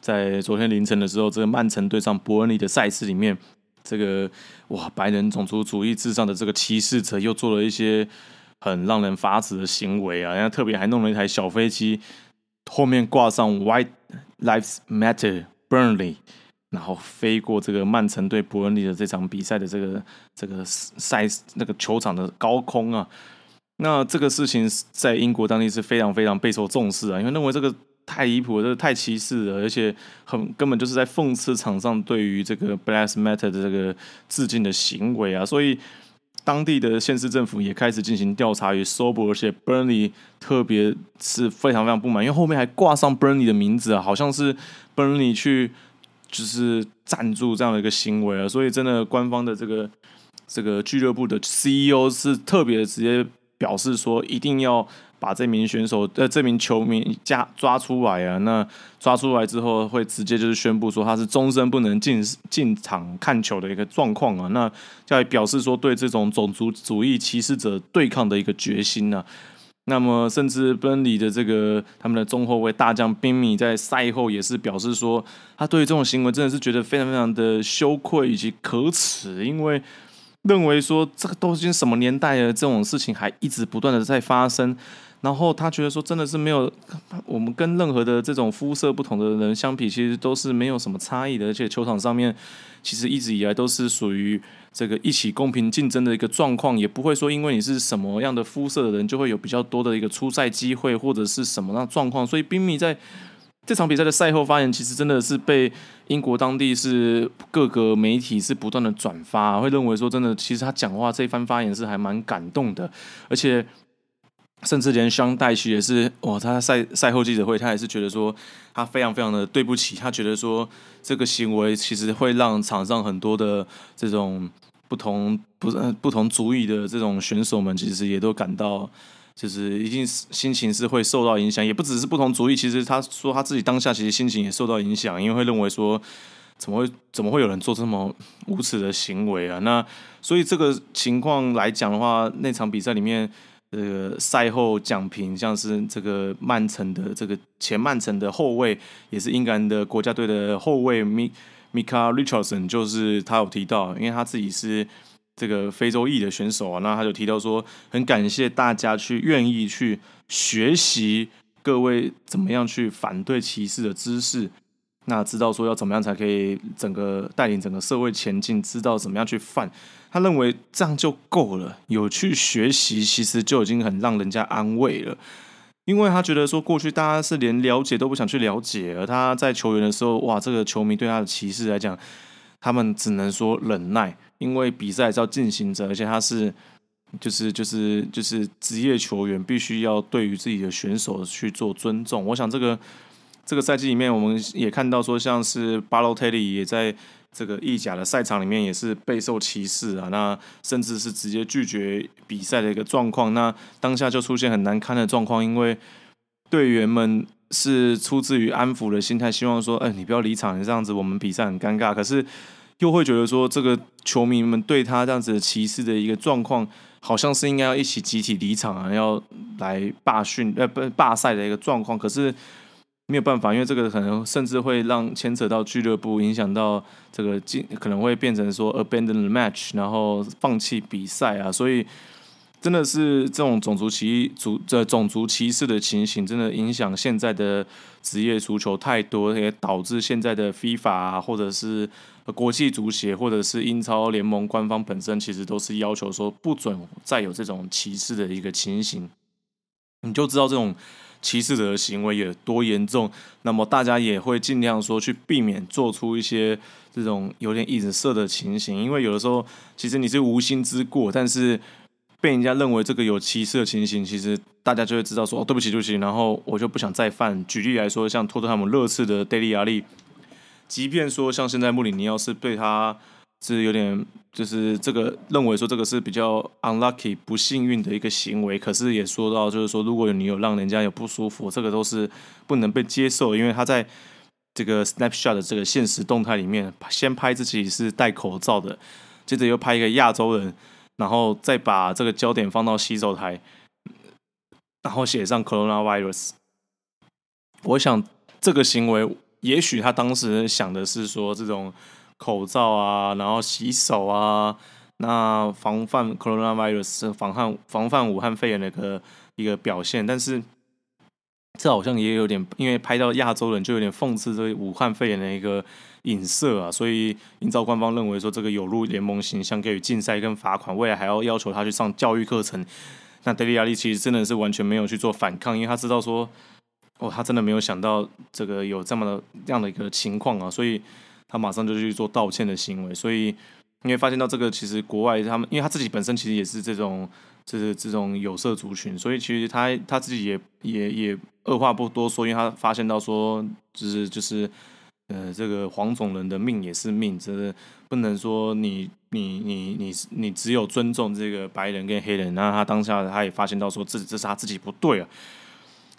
在昨天凌晨的时候，这个曼城对上伯恩利的赛事里面，这个哇白人种族主义至上的这个歧视者又做了一些很让人发指的行为啊！人家特别还弄了一台小飞机，后面挂上 White Lives Matter Burnley。然后飞过这个曼城对伯恩利的这场比赛的这个这个赛那个球场的高空啊，那这个事情在英国当地是非常非常备受重视啊，因为认为这个太离谱了，这个太歧视了，而且很根本就是在讽刺场上对于这个 Black Matter 的这个致敬的行为啊，所以当地的县市政府也开始进行调查与搜捕，而且 Burnley 特别是非常非常不满，因为后面还挂上 Burnley 的名字啊，好像是 Burnley 去。就是赞助这样的一个行为啊，所以真的官方的这个这个俱乐部的 CEO 是特别直接表示说，一定要把这名选手呃这名球迷加抓出来啊。那抓出来之后，会直接就是宣布说他是终身不能进进场看球的一个状况啊。那在表示说对这种种族主义歧视者对抗的一个决心呢。那么，甚至奔里的这个他们的中后卫大将宾米在赛后也是表示说，他对于这种行为真的是觉得非常非常的羞愧以及可耻，因为认为说这个都已经什么年代了，这种事情还一直不断的在发生。然后他觉得说，真的是没有我们跟任何的这种肤色不同的人相比，其实都是没有什么差异的，而且球场上面其实一直以来都是属于。这个一起公平竞争的一个状况，也不会说因为你是什么样的肤色的人，就会有比较多的一个出赛机会或者是什么样状况。所以，冰米在这场比赛的赛后发言，其实真的是被英国当地是各个媒体是不断的转发，会认为说真的，其实他讲话这一番发言是还蛮感动的，而且。甚至连香黛西也是哇，他赛赛后记者会，他也是觉得说他非常非常的对不起，他觉得说这个行为其实会让场上很多的这种不同不不同族裔的这种选手们，其实也都感到就是一定是心情是会受到影响，也不只是不同族裔，其实他说他自己当下其实心情也受到影响，因为会认为说怎么会怎么会有人做这么无耻的行为啊？那所以这个情况来讲的话，那场比赛里面。这个赛后讲评，像是这个曼城的这个前曼城的后卫，也是英格兰的国家队的后卫米米卡 Richardson，就是他有提到，因为他自己是这个非洲裔的选手啊，那他就提到说，很感谢大家去愿意去学习各位怎么样去反对歧视的知识。那知道说要怎么样才可以整个带领整个社会前进，知道怎么样去犯，他认为这样就够了。有去学习，其实就已经很让人家安慰了。因为他觉得说过去大家是连了解都不想去了解，而他在球员的时候，哇，这个球迷对他的歧视来讲，他们只能说忍耐，因为比赛是要进行着，而且他是就是就是就是职业球员，必须要对于自己的选手去做尊重。我想这个。这个赛季里面，我们也看到说，像是巴洛特利也在这个意甲的赛场里面也是备受歧视啊，那甚至是直接拒绝比赛的一个状况。那当下就出现很难堪的状况，因为队员们是出自于安抚的心态，希望说，哎，你不要离场，这样子我们比赛很尴尬。可是又会觉得说，这个球迷们对他这样子的歧视的一个状况，好像是应该要一起集体离场啊，要来罢训呃不罢赛的一个状况。可是。没有办法，因为这个可能甚至会让牵扯到俱乐部，影响到这个进，可能会变成说 abandon the match，然后放弃比赛啊。所以真的是这种种族歧族这种族歧视的情形，真的影响现在的职业足球太多，也导致现在的 FIFA 啊，或者是国际足协，或者是英超联盟官方本身，其实都是要求说不准再有这种歧视的一个情形。你就知道这种。歧视者的行为有多严重，那么大家也会尽量说去避免做出一些这种有点意色的情形，因为有的时候其实你是无心之过，但是被人家认为这个有歧视的情形，其实大家就会知道说哦对不起对不起，然后我就不想再犯。举例来说，像托特他们热刺的戴利压力，即便说像现在穆里尼奥是对他。是有点，就是这个认为说这个是比较 unlucky 不幸运的一个行为，可是也说到就是说，如果你有让人家有不舒服，这个都是不能被接受，因为他在这个 snapshot 的这个现实动态里面，先拍自己是戴口罩的，接着又拍一个亚洲人，然后再把这个焦点放到洗手台，然后写上 coronavirus。我想这个行为，也许他当时想的是说这种。口罩啊，然后洗手啊，那防范 coronavirus 防范防范武汉肺炎的一个一个表现，但是这好像也有点，因为拍到亚洲人就有点讽刺这武汉肺炎的一个影射啊，所以营造官方认为说这个有入联盟形象，给予禁赛跟罚款，未来还要要求他去上教育课程。那德里亚利其实真的是完全没有去做反抗，因为他知道说，哦，他真的没有想到这个有这么的这样的一个情况啊，所以。他马上就去做道歉的行为，所以因为发现到这个，其实国外他们，因为他自己本身其实也是这种，就是这种有色族群，所以其实他他自己也也也二话不多说，因为他发现到说，就是就是呃，这个黄种人的命也是命，真的不能说你你你你你只有尊重这个白人跟黑人，那他当下他也发现到说，这这是他自己不对啊，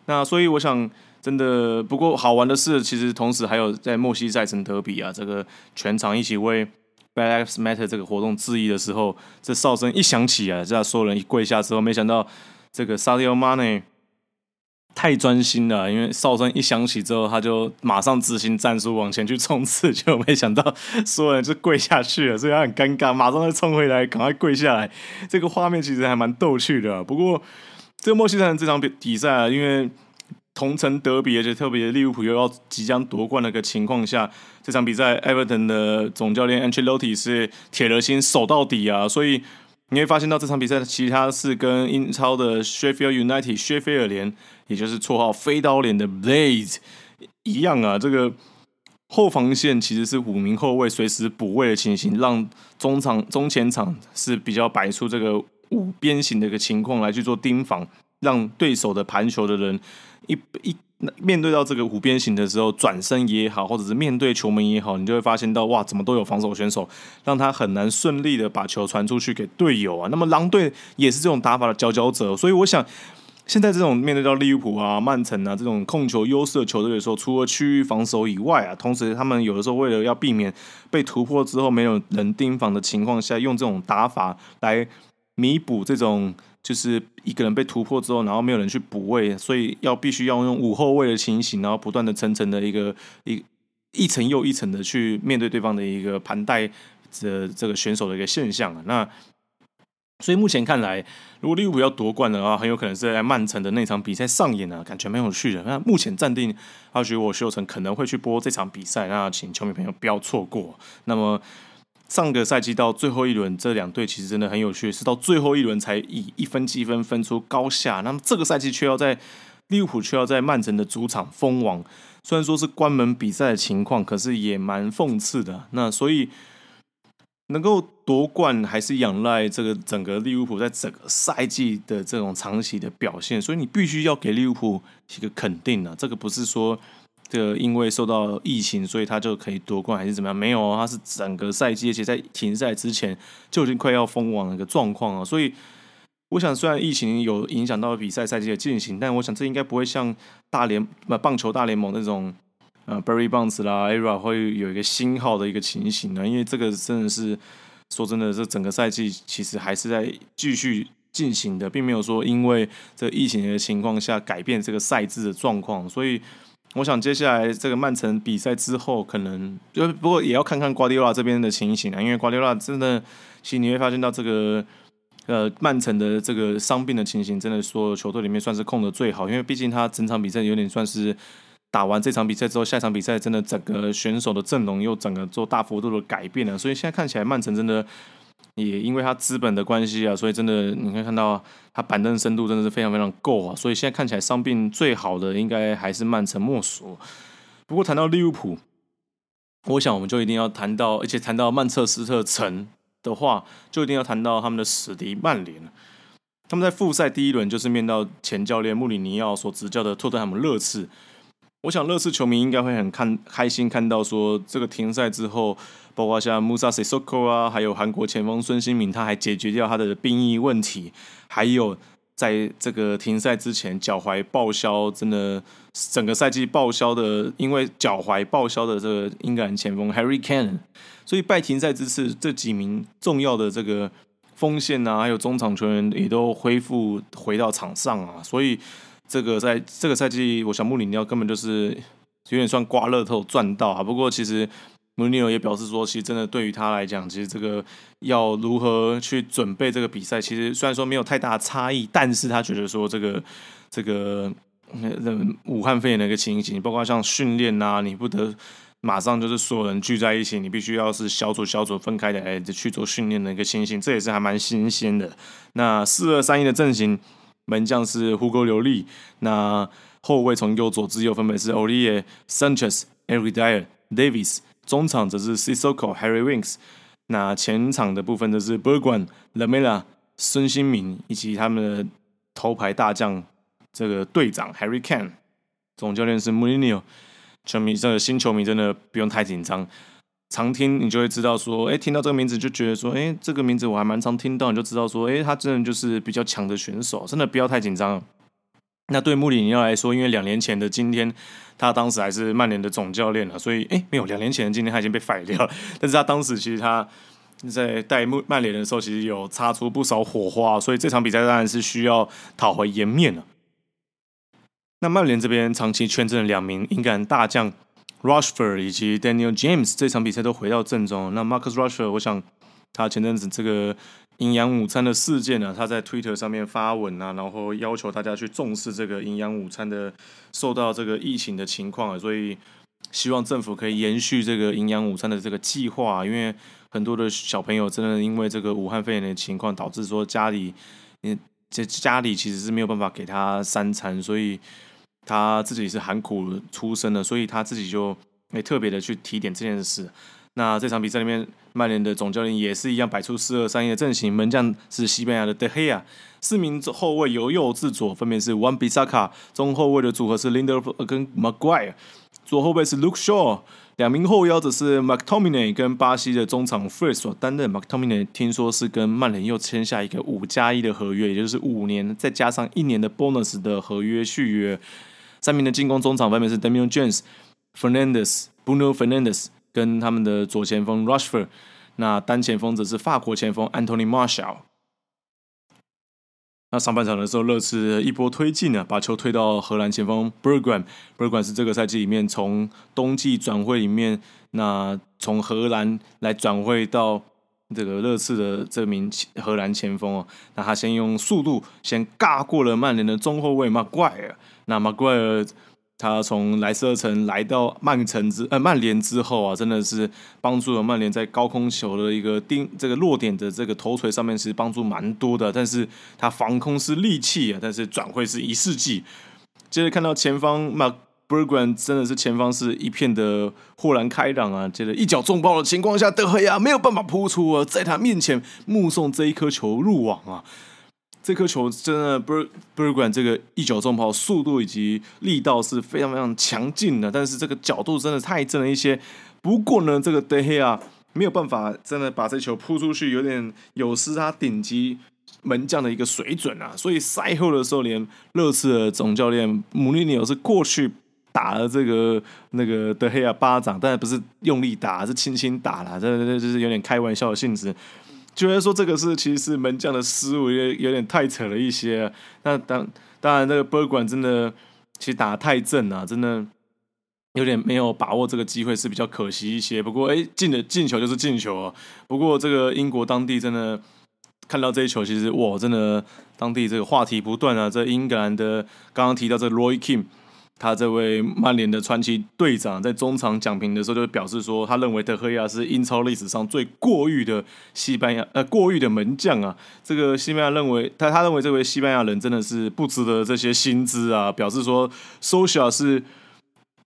那所以我想。真的，不过好玩的是，其实同时还有在墨西赛城德比啊，这个全场一起为 Black Lives Matter 这个活动致意的时候，这哨声一响起啊，这所有人一跪下之后，没想到这个 Sadio Mane 太专心了，因为哨声一响起之后，他就马上执行战术往前去冲刺，就没想到所有人就跪下去了，所以他很尴尬，马上就冲回来，赶快跪下来。这个画面其实还蛮逗趣的。不过，这个墨西哥城这场比比赛啊，因为同城德比，而且特别利物浦又要即将夺冠的一个情况下，这场比赛 Everton 的总教练 Ancelotti 是铁了心守到底啊，所以。你会发现到这场比赛，其他是跟英超的 Sheffield United 薛菲尔联，也就是绰号“飞刀脸”的 Blades 一样啊。这个后防线其实是五名后卫随时补位的情形，让中场、中前场是比较摆出这个五边形的一个情况来去做盯防，让对手的盘球的人一一。面对到这个五边形的时候，转身也好，或者是面对球门也好，你就会发现到哇，怎么都有防守选手，让他很难顺利的把球传出去给队友啊。那么狼队也是这种打法的佼佼者，所以我想，现在这种面对到利物浦啊、曼城啊这种控球优势的球队的时候，除了区域防守以外啊，同时他们有的时候为了要避免被突破之后没有人盯防的情况下，用这种打法来弥补这种。就是一个人被突破之后，然后没有人去补位，所以要必须要用五后卫的情形，然后不断的层层的一个一一层又一层的去面对对方的一个盘带的这个选手的一个现象啊。那所以目前看来，如果利物浦要夺冠的话，很有可能是在曼城的那场比赛上演啊，感觉蛮有趣的。那目前暂定阿许我秀成可能会去播这场比赛，那请球迷朋友不要错过。那么。上个赛季到最后一轮，这两队其实真的很有趣，是到最后一轮才以一分积分分出高下。那么这个赛季却要在利物浦却要在曼城的主场封王，虽然说是关门比赛的情况，可是也蛮讽刺的。那所以能够夺冠，还是仰赖这个整个利物浦在整个赛季的这种长期的表现。所以你必须要给利物浦一个肯定啊，这个不是说。这因为受到疫情，所以他就可以夺冠还是怎么样？没有，他是整个赛季，而且在停赛之前就已经快要封王的一个状况了。所以，我想虽然疫情有影响到比赛赛季的进行，但我想这应该不会像大联呃棒球大联盟那种呃 Barry Bonds 啦，Era 会有一个新号的一个情形呢。因为这个真的是说真的，这整个赛季其实还是在继续进行的，并没有说因为这疫情的情况下改变这个赛制的状况，所以。我想接下来这个曼城比赛之后，可能就不过也要看看瓜迪奥拉这边的情形啊，因为瓜迪奥拉真的，其实你会发现到这个呃曼城的这个伤病的情形，真的说球队里面算是控的最好，因为毕竟他整场比赛有点算是打完这场比赛之后，下场比赛真的整个选手的阵容又整个做大幅度的改变了，所以现在看起来曼城真的。也因为他资本的关系啊，所以真的你可以看到他板凳深度真的是非常非常够啊，所以现在看起来伤病最好的应该还是曼城莫属。不过谈到利物浦，我想我们就一定要谈到，而且谈到曼彻斯特城的话，就一定要谈到他们的死敌曼联他们在复赛第一轮就是面到前教练穆里尼奥所执教的托特姆热刺。我想乐视球迷应该会很看开心看到说这个停赛之后。包括像穆萨塞索科啊，还有韩国前锋孙兴敏，他还解决掉他的兵役问题。还有在这个停赛之前，脚踝报销，真的整个赛季报销的，因为脚踝报销的这个英格兰前锋 Harry Kane，所以拜停赛之次，这几名重要的这个锋线啊，还有中场球员也都恢复回到场上啊。所以这个在这个赛季，我想穆里尼奥根本就是有点算刮乐透赚到啊。不过其实。穆里尼奥也表示说，其实真的对于他来讲，其实这个要如何去准备这个比赛，其实虽然说没有太大差异，但是他觉得说这个这个武汉肺炎的一个情形，包括像训练啊，你不得马上就是所有人聚在一起，你必须要是小组小组分开的，哎，去做训练的一个情形，这也是还蛮新鲜的。那四二三一的阵型，门将是胡格流利，那后卫从右左至右分别是 Olivier Sanchez、Eric Dyer、Davis。中场则是 Sisoko、Harry Winks，那前场的部分则是 Bergwan、Lamela、孙兴民以及他们的头牌大将这个队长 Harry Kane，总教练是 Mourinho。球迷这个新球迷真的不用太紧张，常听你就会知道说，哎，听到这个名字就觉得说，哎，这个名字我还蛮常听到，你就知道说，哎，他真的就是比较强的选手，真的不要太紧张。那对穆里尼奥来说，因为两年前的今天，他当时还是曼联的总教练了，所以哎，没有两年前的今天他已经被废掉了。*laughs* 但是他当时其实他在带曼曼联的时候，其实有擦出不少火花，所以这场比赛当然是需要讨回颜面了。那曼联这边长期圈阵的两名英格兰大将 Rushford 以及 Daniel James 这场比赛都回到正中。那 Marcus Rushford，我想他前阵子这个营养午餐的事件呢，他在 Twitter 上面发文啊，然后要求大家去重视这个营养午餐的受到这个疫情的情况啊，所以希望政府可以延续这个营养午餐的这个计划，因为很多的小朋友真的因为这个武汉肺炎的情况，导致说家里嗯这家里其实是没有办法给他三餐，所以。他自己是寒苦出身的，所以他自己就没特别的去提点这件事。那这场比赛里面，曼联的总教练也是一样摆出四二三一的阵型，门将是西班牙的德黑亚，四名后卫由右至左分别是 Wan Bissaka，中后卫的组合是 Linda 跟 Maguire，左后卫是 Luke Shaw，两名后腰则是 McTominay 跟巴西的中场 Fred 所担任。McTominay 听说是跟曼联又签下一个五加一的合约，也就是五年再加上一年的 bonus 的合约续约。三名的进攻中场分别是 Damian James、Fernandez、Bruno Fernandez 跟他们的左前锋 Rushford。那单前锋则是法国前锋 Antony Marshall。那上半场的时候，热刺一波推进呢，把球推到荷兰前锋 Bergwijn。Bergwijn 是这个赛季里面从冬季转会里面，那从荷兰来转会到这个热刺的这名荷兰前锋哦。那他先用速度先尬过了曼联的中后卫马圭尔。那马奎尔他从莱斯特城来到曼城之呃曼联之后啊，真的是帮助了曼联在高空球的一个定这个落点的这个头锤上面是帮助蛮多的。但是他防空是利器啊，但是转会是一世纪。接着看到前方马布里格真的是前方是一片的豁然开朗啊！接着一脚重爆的情况下，德赫亚没有办法扑出啊，在他面前目送这一颗球入网啊。这颗球真的不是不是管这个一脚重炮，速度以及力道是非常非常强劲的，但是这个角度真的太正了一些。不过呢，这个德黑啊没有办法真的把这球扑出去，有点有失他顶级门将的一个水准啊。所以赛后的时候，连热刺的总教练穆里尼奥是过去打了这个那个德黑亚巴掌，但是不是用力打，是轻轻打了，这这就是有点开玩笑的性质。觉得说这个是其实是门将的失误，有有点太扯了一些。那当当然，这个波管真的其实打的太正啊，真的有点没有把握这个机会是比较可惜一些。不过哎，进的进球就是进球啊。不过这个英国当地真的看到这一球，其实哇，真的当地这个话题不断啊。这英格兰的刚刚提到这 Roy Kim。他这位曼联的传奇队长在中场讲评的时候就表示说，他认为德赫亚是英超历史上最过誉的西班牙呃过誉的门将啊。这个西班牙认为他他认为这位西班牙人真的是不值得这些薪资啊。表示说，Social 是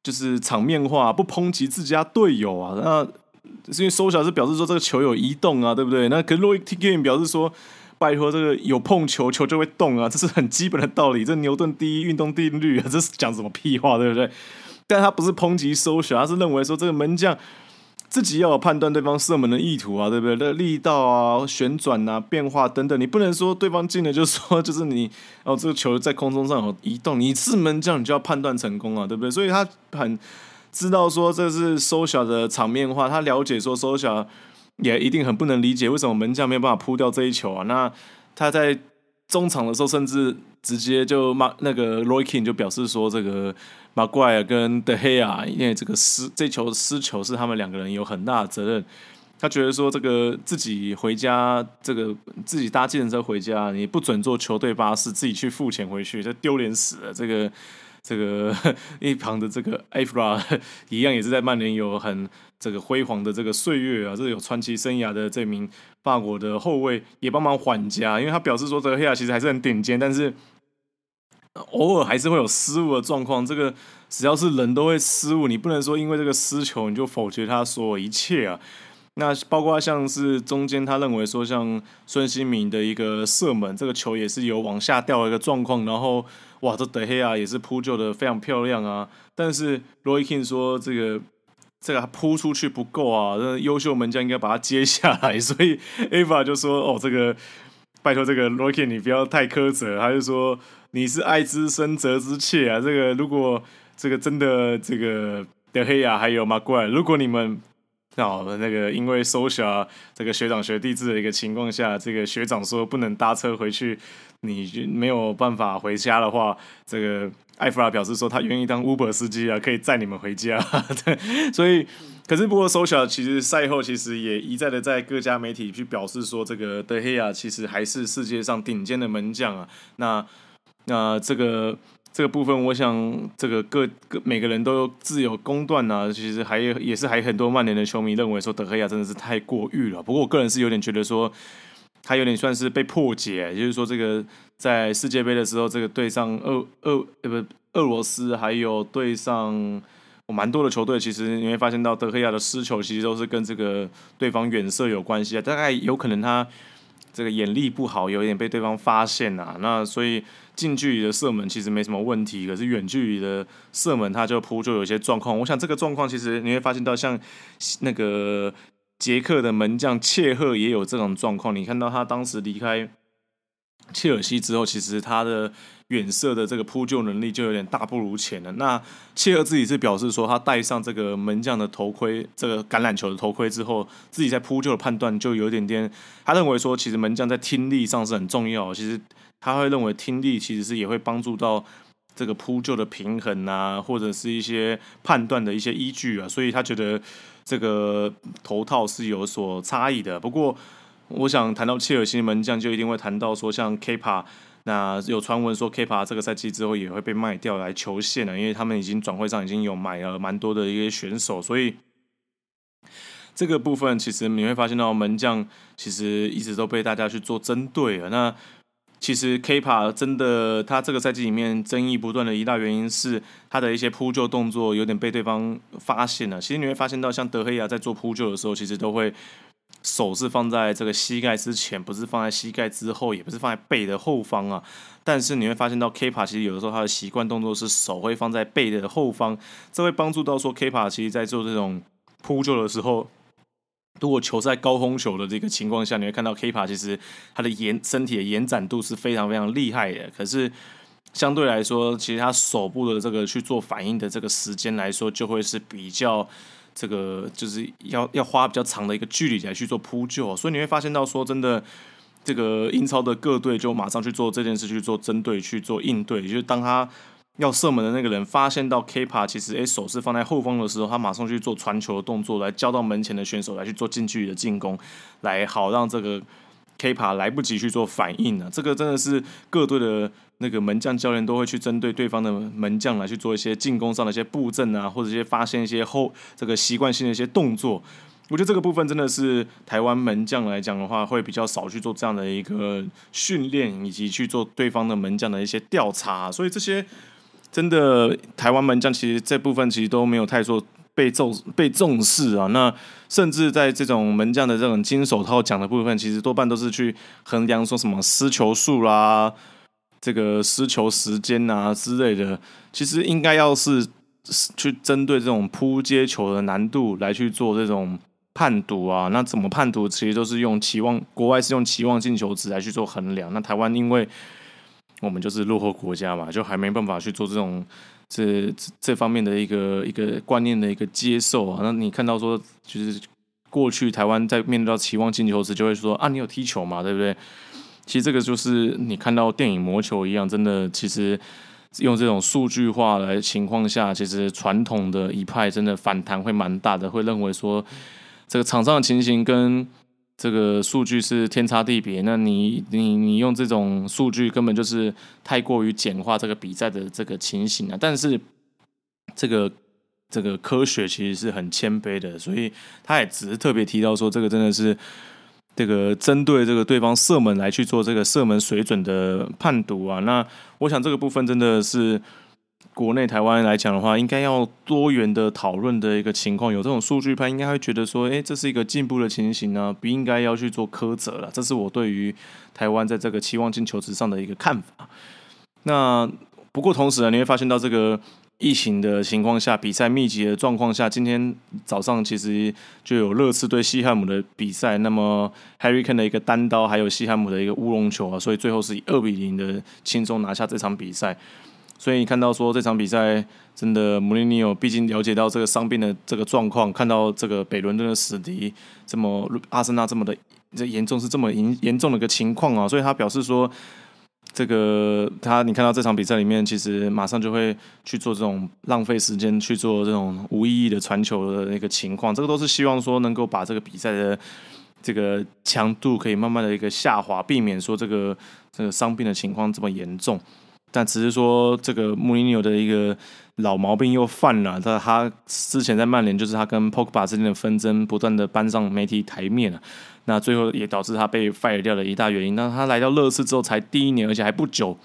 就是场面化，不抨击自家队友啊。那是因为 Social 是表示说这个球有移动啊，对不对？那可 Roy T Game 表示说。拜托，这个有碰球，球就会动啊，这是很基本的道理。这牛顿第一运动定律啊，这是讲什么屁话，对不对？但他不是抨击收小，他是认为说这个门将自己要有判断对方射门的意图啊，对不对？那力道啊、旋转啊、变化等等，你不能说对方进了就说就是你哦，这个球在空中上有移动，你是门将，你就要判断成功啊，对不对？所以他很知道说这是收小的场面话，他了解说收小。也一定很不能理解为什么门将没有办法扑掉这一球啊？那他在中场的时候，甚至直接就马那个 Roy King 就表示说，这个马怪尔跟德黑啊，因为这个失这球失球是他们两个人有很大的责任。他觉得说，这个自己回家，这个自己搭计程车回家，你不准坐球队巴士，自己去付钱回去，这丢脸死了。这个这个 *laughs* 一旁的这个 Afra 一样也是在曼联有很。这个辉煌的这个岁月啊，这个有传奇生涯的这名法国的后卫也帮忙缓家，因为他表示说，这个黑亚其实还是很顶尖，但是偶尔还是会有失误的状况。这个只要是人都会失误，你不能说因为这个失球你就否决他所有一切啊。那包括像是中间他认为说，像孙兴民的一个射门，这个球也是有往下掉的一个状况，然后哇，这德黑亚也是扑救的非常漂亮啊。但是 Roy King 说这个。这个扑出去不够啊，那优秀门将应该把它接下来。*laughs* 所以 Ava 就说：“哦，这个拜托这个 Rocky，你不要太苛责。”他就说：“你是爱之深责之切啊。这个如果这个真的这个德黑亚还有马怪，如果你们哦，那个因为 social 这个学长学弟制的一个情况下，这个学长说不能搭车回去，你没有办法回家的话，这个艾弗拉表示说他愿意当 Uber 司机啊，可以载你们回家。对，*laughs* 所以可是不过 social 其实赛后其实也一再的在各家媒体去表示说，这个德黑亚其实还是世界上顶尖的门将啊。那那这个。这个部分，我想这个各各每个人都自有公断呐。其实还有也是还很多曼联的球迷认为说德赫亚真的是太过誉了。不过我个人是有点觉得说，他有点算是被破解，就是说这个在世界杯的时候，这个对上俄俄呃不俄罗斯，还有对上蛮多的球队，其实你会发现到德赫亚的失球其实都是跟这个对方远射有关系啊。大概有可能他这个眼力不好，有点被对方发现呐。那所以。近距离的射门其实没什么问题，可是远距离的射门他就扑就有些状况。我想这个状况其实你会发现到，像那个捷克的门将切赫也有这种状况。你看到他当时离开切尔西之后，其实他的远射的这个扑救能力就有点大不如前了。那切赫自己是表示说，他戴上这个门将的头盔，这个橄榄球的头盔之后，自己在扑救的判断就有点点。他认为说，其实门将在听力上是很重要。其实。他会认为听力其实是也会帮助到这个扑救的平衡啊，或者是一些判断的一些依据啊，所以他觉得这个头套是有所差异的。不过，我想谈到切尔西门将，就一定会谈到说，像 Kpa，那有传闻说 Kpa 这个赛季之后也会被卖掉来球线了，因为他们已经转会上已经有买了蛮多的一些选手，所以这个部分其实你会发现到门将其实一直都被大家去做针对了。那其实 Kpa 真的，他这个赛季里面争议不断的一大原因是他的一些扑救动作有点被对方发现了。其实你会发现到，像德黑亚在做扑救的时候，其实都会手是放在这个膝盖之前，不是放在膝盖之后，也不是放在背的后方啊。但是你会发现到 Kpa 其实有的时候他的习惯动作是手会放在背的后方，这会帮助到说 Kpa 其实在做这种扑救的时候。如果球在高空球的这个情况下，你会看到 Kpa 其实他的延身体的延展度是非常非常厉害的。可是相对来说，其实他手部的这个去做反应的这个时间来说，就会是比较这个就是要要花比较长的一个距离来去做扑救。所以你会发现到说，真的这个英超的各队就马上去做这件事，去做针对，去做应对。就是当他要射门的那个人发现到 Kpa 其实诶手是放在后方的时候，他马上去做传球的动作，来交到门前的选手来去做近距离的进攻，来好让这个 Kpa 来不及去做反应呢。这个真的是各队的那个门将教练都会去针对对方的门将来去做一些进攻上的一些布阵啊，或者一些发现一些后这个习惯性的一些动作。我觉得这个部分真的是台湾门将来讲的话，会比较少去做这样的一个训练，以及去做对方的门将的一些调查，所以这些。真的，台湾门将其实这部分其实都没有太做被重被重视啊。那甚至在这种门将的这种金手套奖的部分，其实多半都是去衡量说什么失球数啦、这个失球时间啊之类的。其实应该要是去针对这种扑接球的难度来去做这种判读啊。那怎么判读？其实都是用期望，国外是用期望进球值来去做衡量。那台湾因为我们就是落后国家嘛，就还没办法去做这种这这方面的一个一个观念的一个接受啊。那你看到说，就是过去台湾在面对到期望进球时，就会说啊，你有踢球嘛，对不对？其实这个就是你看到电影魔球一样，真的，其实用这种数据化来情况下，其实传统的一派真的反弹会蛮大的，会认为说这个场上的情形跟。这个数据是天差地别，那你你你用这种数据根本就是太过于简化这个比赛的这个情形了。但是这个这个科学其实是很谦卑的，所以他也只是特别提到说，这个真的是这个针对这个对方射门来去做这个射门水准的判读啊。那我想这个部分真的是。国内台湾来讲的话，应该要多元的讨论的一个情况，有这种数据派应该会觉得说，哎，这是一个进步的情形呢，不应该要去做苛责了。这是我对于台湾在这个期望进球值上的一个看法。那不过同时呢，你会发现到这个疫情的情况下，比赛密集的状况下，今天早上其实就有热刺对西汉姆的比赛，那么 Harry Kane 的一个单刀，还有西汉姆的一个乌龙球啊，所以最后是以二比零的轻松拿下这场比赛。所以你看到说这场比赛真的穆里尼奥毕竟了解到这个伤病的这个状况，看到这个北伦敦的死敌这么阿森纳这么的这严重是这么严严重的一个情况啊，所以他表示说。这个他，你看到这场比赛里面，其实马上就会去做这种浪费时间去做这种无意义的传球的那个情况，这个都是希望说能够把这个比赛的这个强度可以慢慢的一个下滑，避免说这个这个伤病的情况这么严重。但只是说这个穆里尼奥的一个老毛病又犯了，他他之前在曼联就是他跟 Pogba 之间的纷争不断的搬上媒体台面了。那最后也导致他被 fire 掉的一大原因。那他来到乐视之后才第一年，而且还不久，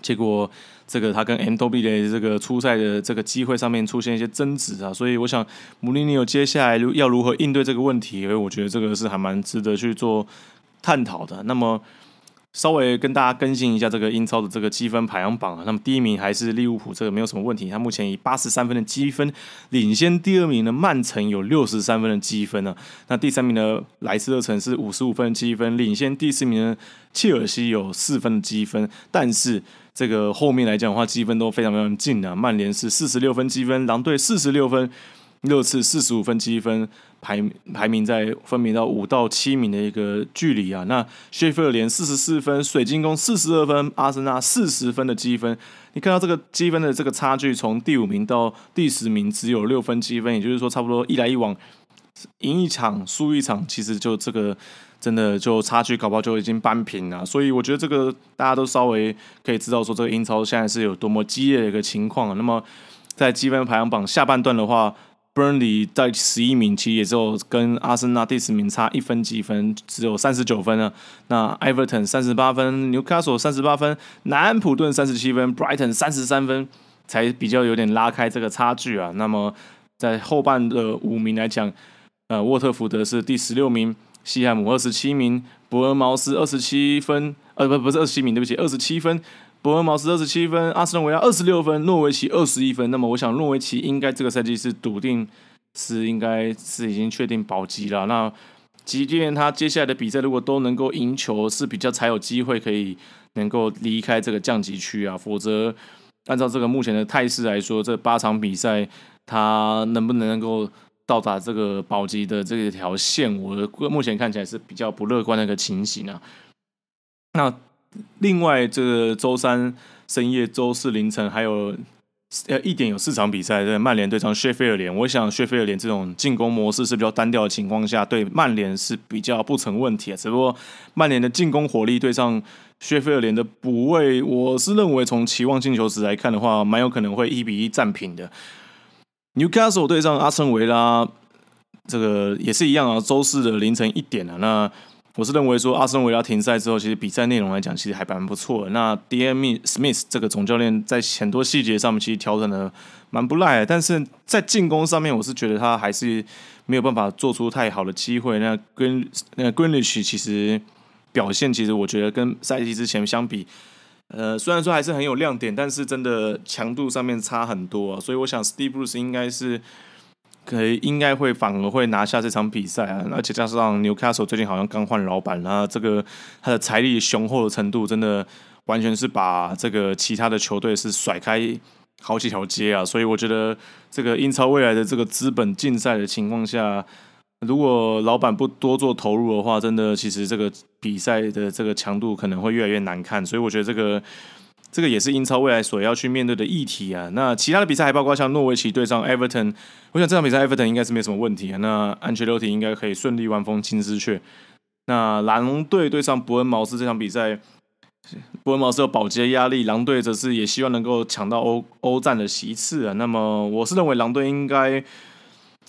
结果这个他跟 M W 的这个初赛的这个机会上面出现一些争执啊，所以我想穆里尼奥接下来要如何应对这个问题，因为我觉得这个是还蛮值得去做探讨的。那么。稍微跟大家更新一下这个英超的这个积分排行榜啊，那么第一名还是利物浦，这个没有什么问题，他目前以八十三分的积分领先第二名的曼城有六十三分的积分呢。那第三名的莱斯特城是五十五分的积分，领先第四名的切尔西有四分的积分，但是这个后面来讲的话，积分都非常非常近啊。曼联是四十六分积分，狼队四十六分。热刺四十五分积分排排名在分别到五到七名的一个距离啊，那谢菲尔联四十四分，水晶宫四十二分，阿森纳四十分的积分，你看到这个积分的这个差距，从第五名到第十名只有六分积分，也就是说差不多一来一往，赢一场输一场，其实就这个真的就差距搞不好就已经扳平了，所以我觉得这个大家都稍微可以知道说这个英超现在是有多么激烈的一个情况啊。那么在积分排行榜下半段的话。Burnley 在十一名，其实也只有跟阿森纳第十名差一分积分，只有三十九分啊。那 Everton 三十八分，Newcastle 三十八分，南安普顿三十七分，Brighton 三十三分，才比较有点拉开这个差距啊。那么在后半的五名来讲，呃，沃特福德是第十六名，西汉姆二十七名，伯恩茅斯二十七分，呃，不，不是二十七名，对不起，二十七分。伯恩茅斯二十七分，阿斯顿维亚二十六分，诺维奇二十一分。那么，我想诺维奇应该这个赛季是笃定是应该是已经确定保级了。那即便他接下来的比赛如果都能够赢球，是比较才有机会可以能够离开这个降级区啊。否则，按照这个目前的态势来说，这八场比赛他能不能够到达这个保级的这一条线，我目前看起来是比较不乐观的一个情形啊。那。另外，这个周三深夜、周四凌晨还有呃一点有四场比赛，对曼联对上谢菲尔联。我想谢菲尔联这种进攻模式是比较单调的情况下，对曼联是比较不成问题啊。只不过曼联的进攻火力对上谢菲尔联的补位，我是认为从期望进球值来看的话，蛮有可能会一比一战平的。Newcastle 对上阿森维拉，这个也是一样啊，周四的凌晨一点啊，那。我是认为说，阿森维拉停赛之后，其实比赛内容来讲，其实还蛮不错的。那 D M Smith 这个总教练在很多细节上面，其实调整的蛮不赖的。但是在进攻上面，我是觉得他还是没有办法做出太好的机会。那 Green 那 Greenish 其实表现，其实我觉得跟赛季之前相比，呃，虽然说还是很有亮点，但是真的强度上面差很多。所以我想，Steve Bruce 应该是。可以应该会反而会拿下这场比赛啊，而且加上 Newcastle 最近好像刚换老板，然后这个他的财力雄厚的程度，真的完全是把这个其他的球队是甩开好几条街啊，所以我觉得这个英超未来的这个资本竞赛的情况下，如果老板不多做投入的话，真的其实这个比赛的这个强度可能会越来越难看，所以我觉得这个。这个也是英超未来所要去面对的议题啊。那其他的比赛还包括像诺维奇对上 Everton，我想这场比赛 Everton 应该是没什么问题啊。那安切洛蒂应该可以顺利完封金丝雀。那狼队对上伯恩茅斯这场比赛，伯恩茅斯有保级的压力，狼队则是也希望能够抢到欧欧战的席次啊。那么我是认为狼队应该。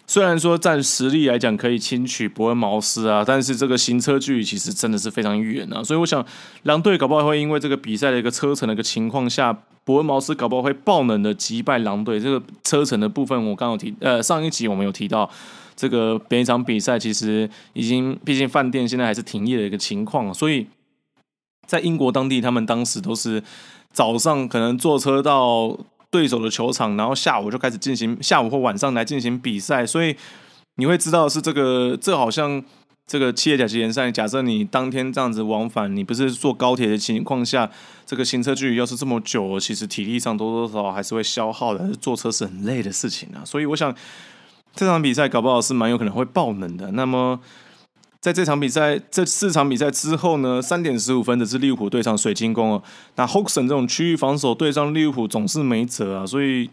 虽然说占实力来讲可以轻取伯恩茅斯啊，但是这个行车距离其实真的是非常远啊，所以我想狼队搞不好会因为这个比赛的一个车程的一个情况下，伯恩茅斯搞不好会爆冷的击败狼队。这个车程的部分我刚刚提，呃，上一集我们有提到，这个每一场比赛其实已经，毕竟饭店现在还是停业的一个情况，所以在英国当地，他们当时都是早上可能坐车到。对手的球场，然后下午就开始进行，下午或晚上来进行比赛，所以你会知道是这个，这好像这个企业甲级联赛，假设你当天这样子往返，你不是坐高铁的情况下，这个行车距离要是这么久，其实体力上多多少少还是会消耗的。坐车是很累的事情啊，所以我想这场比赛搞不好是蛮有可能会爆冷的。那么在这场比赛这四场比赛之后呢，三点十五分的是利物浦对上水晶宫哦。那 h o k s o n 这种区域防守对上利物浦总是没辙啊，所以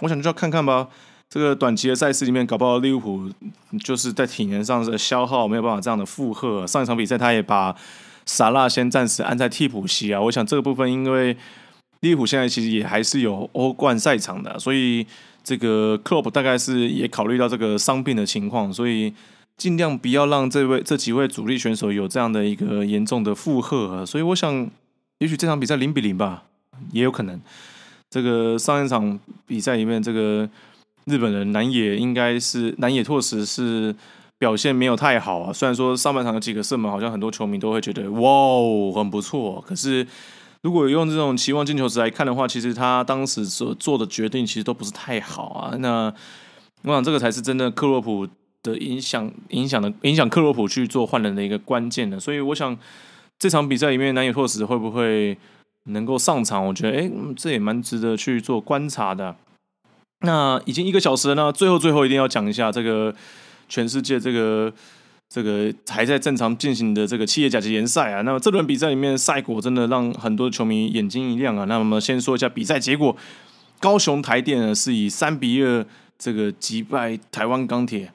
我想就要看看吧。这个短期的赛事里面，搞不好利物浦就是在体能上的消耗没有办法这样的负荷。上一场比赛他也把萨拉先暂时安在替补席啊。我想这个部分，因为利物浦现在其实也还是有欧冠赛场的，所以这个克洛普大概是也考虑到这个伤病的情况，所以尽量不要让这位这几位主力选手有这样的一个严重的负荷。啊所以我想，也许这场比赛零比零吧，也有可能。这个上一场比赛里面，这个。日本人南野应该是南野拓实是表现没有太好啊。虽然说上半场有几个射门，好像很多球迷都会觉得哇哦很不错。可是如果用这种期望进球值来看的话，其实他当时所做的决定其实都不是太好啊。那我想这个才是真的克洛普的影响影响的影响克洛普去做换人的一个关键的。所以我想这场比赛里面南野拓实会不会能够上场？我觉得哎，这也蛮值得去做观察的。那已经一个小时了呢，最后最后一定要讲一下这个全世界这个这个还在正常进行的这个企业甲级联赛啊。那么这轮比赛里面赛果真的让很多球迷眼睛一亮啊。那么先说一下比赛结果，高雄台电呢是以三比二这个击败台湾钢铁。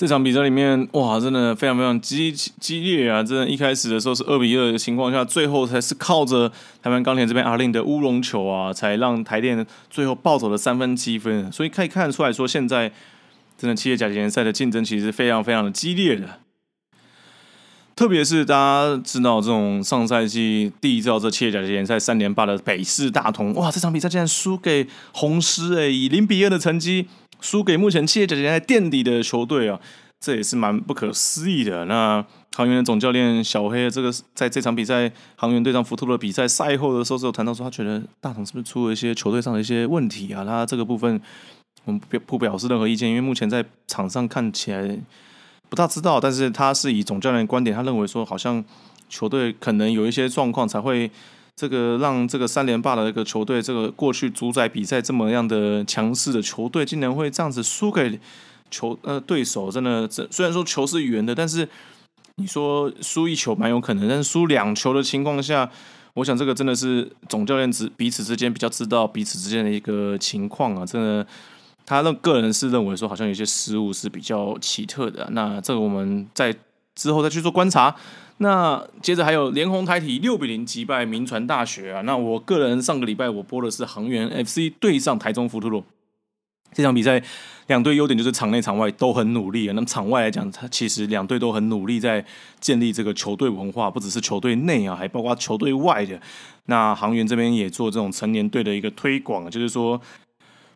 这场比赛里面，哇，真的非常非常激激烈啊！真的，一开始的时候是二比二的情况下，最后才是靠着台湾钢铁这边阿令的乌龙球啊，才让台电最后暴走了三分七分。所以可以看得出来说，现在真的企业甲级联赛的竞争其实是非常非常的激烈的。特别是大家知道，这种上赛季第一招这企业甲级联赛三连霸的北市大同，哇，这场比赛竟然输给红狮，哎，以零比二的成绩。输给目前企业甲级联赛垫底的球队啊，这也是蛮不可思议的。那航员的总教练小黑，这个在这场比赛航员对上福特的比赛赛后的时候，是有谈到说，他觉得大同是不是出了一些球队上的一些问题啊？他这个部分我们不不表示任何意见，因为目前在场上看起来不大知道。但是他是以总教练观点，他认为说，好像球队可能有一些状况才会。这个让这个三连霸的一个球队，这个过去主宰比赛这么样的强势的球队，竟然会这样子输给球呃对手，真的这虽然说球是圆的，但是你说输一球蛮有可能，但是输两球的情况下，我想这个真的是总教练之彼此之间比较知道彼此之间的一个情况啊，真的，他的个人是认为说好像有些失误是比较奇特的，那这个我们在之后再去做观察。那接着还有连红台体六比零击败民传大学啊！那我个人上个礼拜我播的是航员 FC 对上台中福特罗这场比赛，两队优点就是场内场外都很努力啊。那么场外来讲，他其实两队都很努力在建立这个球队文化，不只是球队内啊，还包括球队外的。那航员这边也做这种成年队的一个推广，就是说。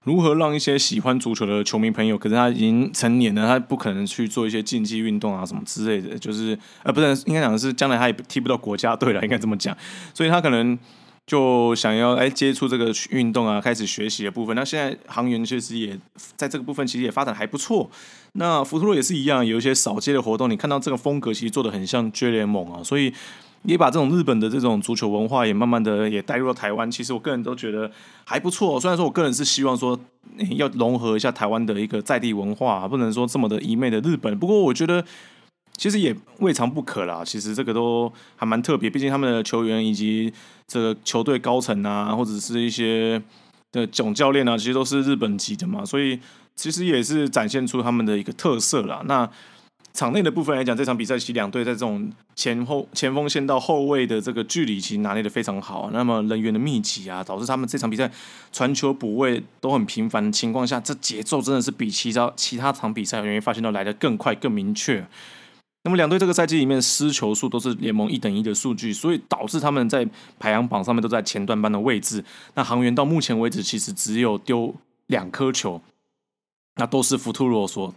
如何让一些喜欢足球的球迷朋友，可是他已经成年了，他不可能去做一些竞技运动啊什么之类的，就是呃，不是应该讲的是，将来他也踢不到国家队了，应该这么讲，所以他可能就想要哎接触这个运动啊，开始学习的部分。那现在航员确实也在这个部分其实也发展还不错。那福特罗也是一样，有一些扫街的活动，你看到这个风格其实做的很像 J 联盟啊，所以。也把这种日本的这种足球文化也慢慢的也带入了台湾。其实我个人都觉得还不错。虽然说我个人是希望说要融合一下台湾的一个在地文化，不能说这么的一昧的日本。不过我觉得其实也未尝不可啦。其实这个都还蛮特别，毕竟他们的球员以及这个球队高层啊，或者是一些的总教练啊，其实都是日本籍的嘛，所以其实也是展现出他们的一个特色啦。那场内的部分来讲，这场比赛其实两队在这种前后前锋线到后卫的这个距离，其实拿捏的非常好。那么人员的密集啊，导致他们这场比赛传球补位都很频繁的情况下，这节奏真的是比其他其他场比赛，人员发现到来的更快更明确。那么两队这个赛季里面失球数都是联盟一等一的数据，所以导致他们在排行榜上面都在前段班的位置。那航员到目前为止其实只有丢两颗球，那都是福图罗所。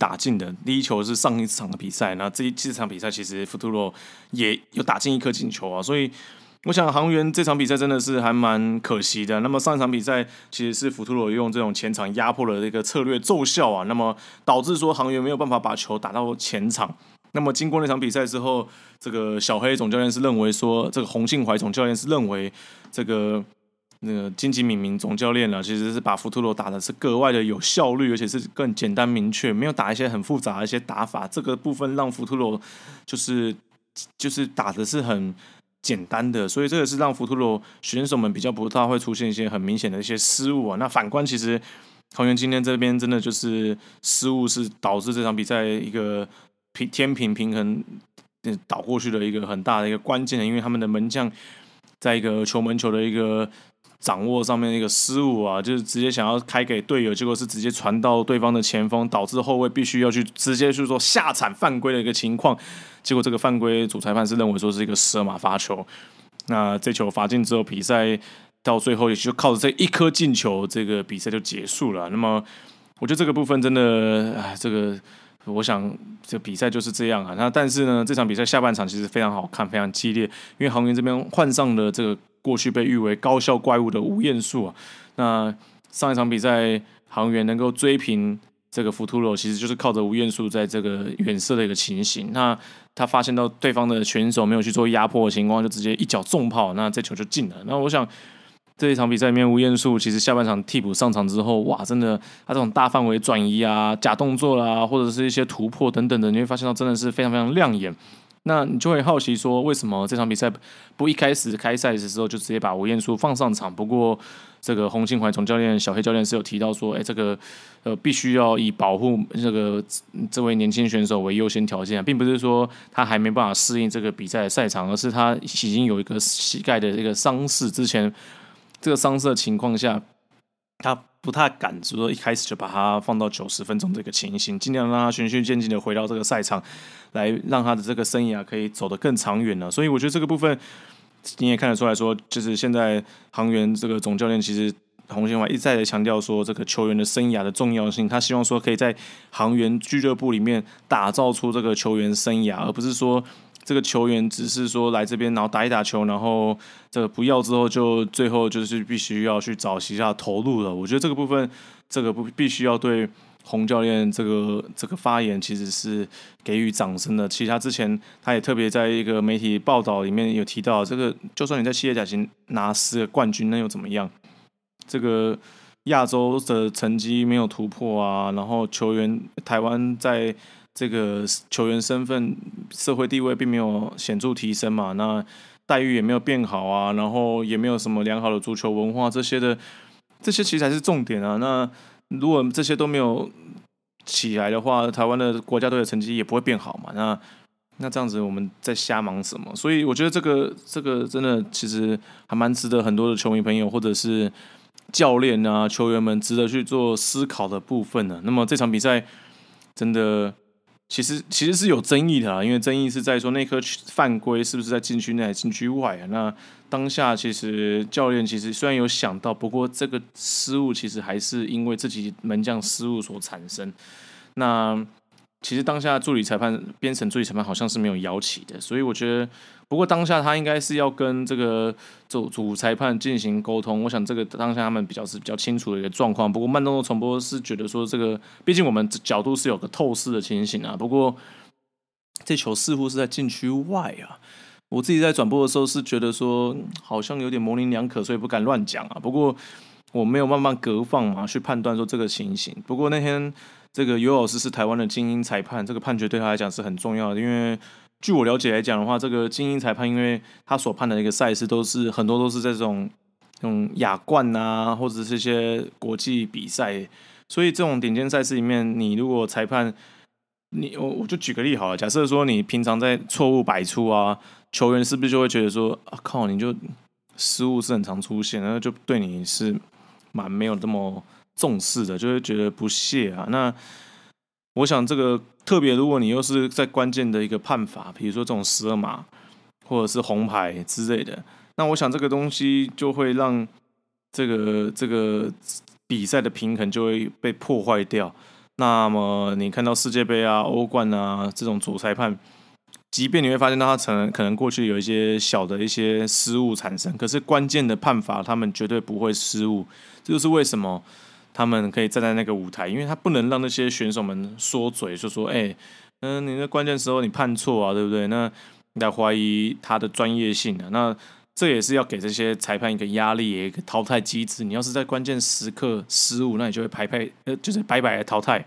打进的第一球是上一场的比赛，那这一这场比赛其实福图罗也有打进一颗进球啊，所以我想航员这场比赛真的是还蛮可惜的。那么上一场比赛其实是福图罗用这种前场压迫的这个策略奏效啊，那么导致说航员没有办法把球打到前场。那么经过那场比赛之后，这个小黑总教练是认为说，这个洪庆怀总教练是认为这个那个金吉敏明总教练呢，其实是把福图罗打的是格外的有效率，而且是更简单明确，没有打一些很复杂的一些打法。这个部分让福图罗就是就是打的是很。简单的，所以这个是让福图罗选手们比较不大会出现一些很明显的一些失误啊。那反观其实航员今天这边真的就是失误是导致这场比赛一个平天平平衡倒过去的一个很大的一个关键，因为他们的门将在一个球门球的一个掌握上面一个失误啊，就是直接想要开给队友，结果是直接传到对方的前锋，导致后卫必须要去直接去做下铲犯规的一个情况。结果这个犯规，主裁判是认为说是一个十二码罚球。那这球罚进之后，比赛到最后也就靠着这一颗进球，这个比赛就结束了。那么，我觉得这个部分真的，哎，这个我想这比赛就是这样啊。那但是呢，这场比赛下半场其实非常好看，非常激烈，因为航员这边换上了这个过去被誉为高效怪物的吴彦树啊。那上一场比赛，航员能够追平。这个福图罗其实就是靠着吴彦树在这个远射的一个情形，那他发现到对方的选手没有去做压迫的情况，就直接一脚重炮，那这球就进了。那我想这一场比赛里面，吴彦树其实下半场替补上场之后，哇，真的他这种大范围转移啊、假动作啦，或者是一些突破等等的，你会发现到真的是非常非常亮眼。那你就会好奇说，为什么这场比赛不一开始开赛的时候就直接把吴彦树放上场？不过这个洪庆怀总教练、小黑教练是有提到说，哎，这个呃必须要以保护这个这位年轻选手为优先条件，并不是说他还没办法适应这个比赛的赛场，而是他已经有一个膝盖的这个伤势，之前这个伤势的情况下，他不太敢说一开始就把他放到九十分钟这个情形，尽量让他循序渐进的回到这个赛场。来让他的这个生涯可以走得更长远了，所以我觉得这个部分你也看得出来说，就是现在航员这个总教练其实洪兴华一再的强调说，这个球员的生涯的重要性，他希望说可以在航员俱乐部里面打造出这个球员生涯，而不是说这个球员只是说来这边然后打一打球，然后这个不要之后就最后就是必须要去找其他投入了。我觉得这个部分，这个不必须要对。洪教练这个这个发言其实是给予掌声的。其实他之前他也特别在一个媒体报道里面有提到，这个就算你在企业甲型拿四个冠军，那又怎么样？这个亚洲的成绩没有突破啊，然后球员台湾在这个球员身份、社会地位并没有显著提升嘛，那待遇也没有变好啊，然后也没有什么良好的足球文化这些的，这些其实才是重点啊。那如果这些都没有起来的话，台湾的国家队的成绩也不会变好嘛。那那这样子，我们在瞎忙什么？所以我觉得这个这个真的其实还蛮值得很多的球迷朋友或者是教练啊、球员们值得去做思考的部分呢。那么这场比赛真的。其实其实是有争议的啊，因为争议是在说那颗犯规是不是在禁区内禁区外啊？那当下其实教练其实虽然有想到，不过这个失误其实还是因为自己门将失误所产生。那其实当下助理裁判、编审助理裁判好像是没有摇旗的，所以我觉得，不过当下他应该是要跟这个主主裁判进行沟通。我想这个当下他们比较是比较清楚的一个状况。不过慢动作重播是觉得说这个，毕竟我们角度是有个透视的情形啊。不过这球似乎是在禁区外啊。我自己在转播的时候是觉得说好像有点模棱两可，所以不敢乱讲啊。不过我没有慢慢隔放嘛去判断说这个情形。不过那天。这个尤老师是台湾的精英裁判，这个判决对他来讲是很重要的。因为据我了解来讲的话，这个精英裁判，因为他所判的一个赛事都是很多都是在这种这种亚冠啊，或者是一些国际比赛，所以这种顶尖赛事里面，你如果裁判，你我我就举个例好了，假设说你平常在错误百出啊，球员是不是就会觉得说啊靠，你就失误是很常出现，然后就对你是蛮没有这么。重视的就会觉得不屑啊。那我想这个特别，如果你又是在关键的一个判罚，比如说这种十二码或者是红牌之类的，那我想这个东西就会让这个这个比赛的平衡就会被破坏掉。那么你看到世界杯啊、欧冠啊这种主裁判即便你会发现到他可能可能过去有一些小的一些失误产生，可是关键的判罚他们绝对不会失误。这就是为什么他们可以站在那个舞台，因为他不能让那些选手们说嘴，就说：“哎，嗯，你在关键时候你判错啊，对不对？”那来怀疑他的专业性啊。那这也是要给这些裁判一个压力，一个淘汰机制。你要是在关键时刻失误，那你就会排排呃，就是白白淘汰。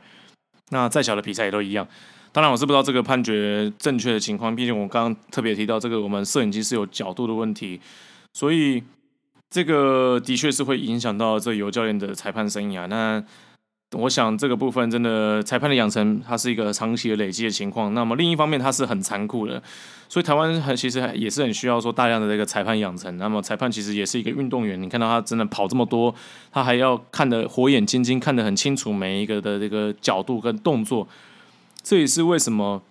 那再小的比赛也都一样。当然，我是不知道这个判决正确的情况。毕竟我刚刚特别提到，这个我们摄影机是有角度的问题，所以这个的确是会影响到这尤教练的裁判生涯。那我想这个部分真的裁判的养成，它是一个长期的累积的情况。那么另一方面，它是很残酷的，所以台湾很其实也是很需要说大量的这个裁判养成。那么裁判其实也是一个运动员，你看到他真的跑这么多，他还要看得火眼金睛，看得很清楚每一个的这个角度跟动作。这也是为什么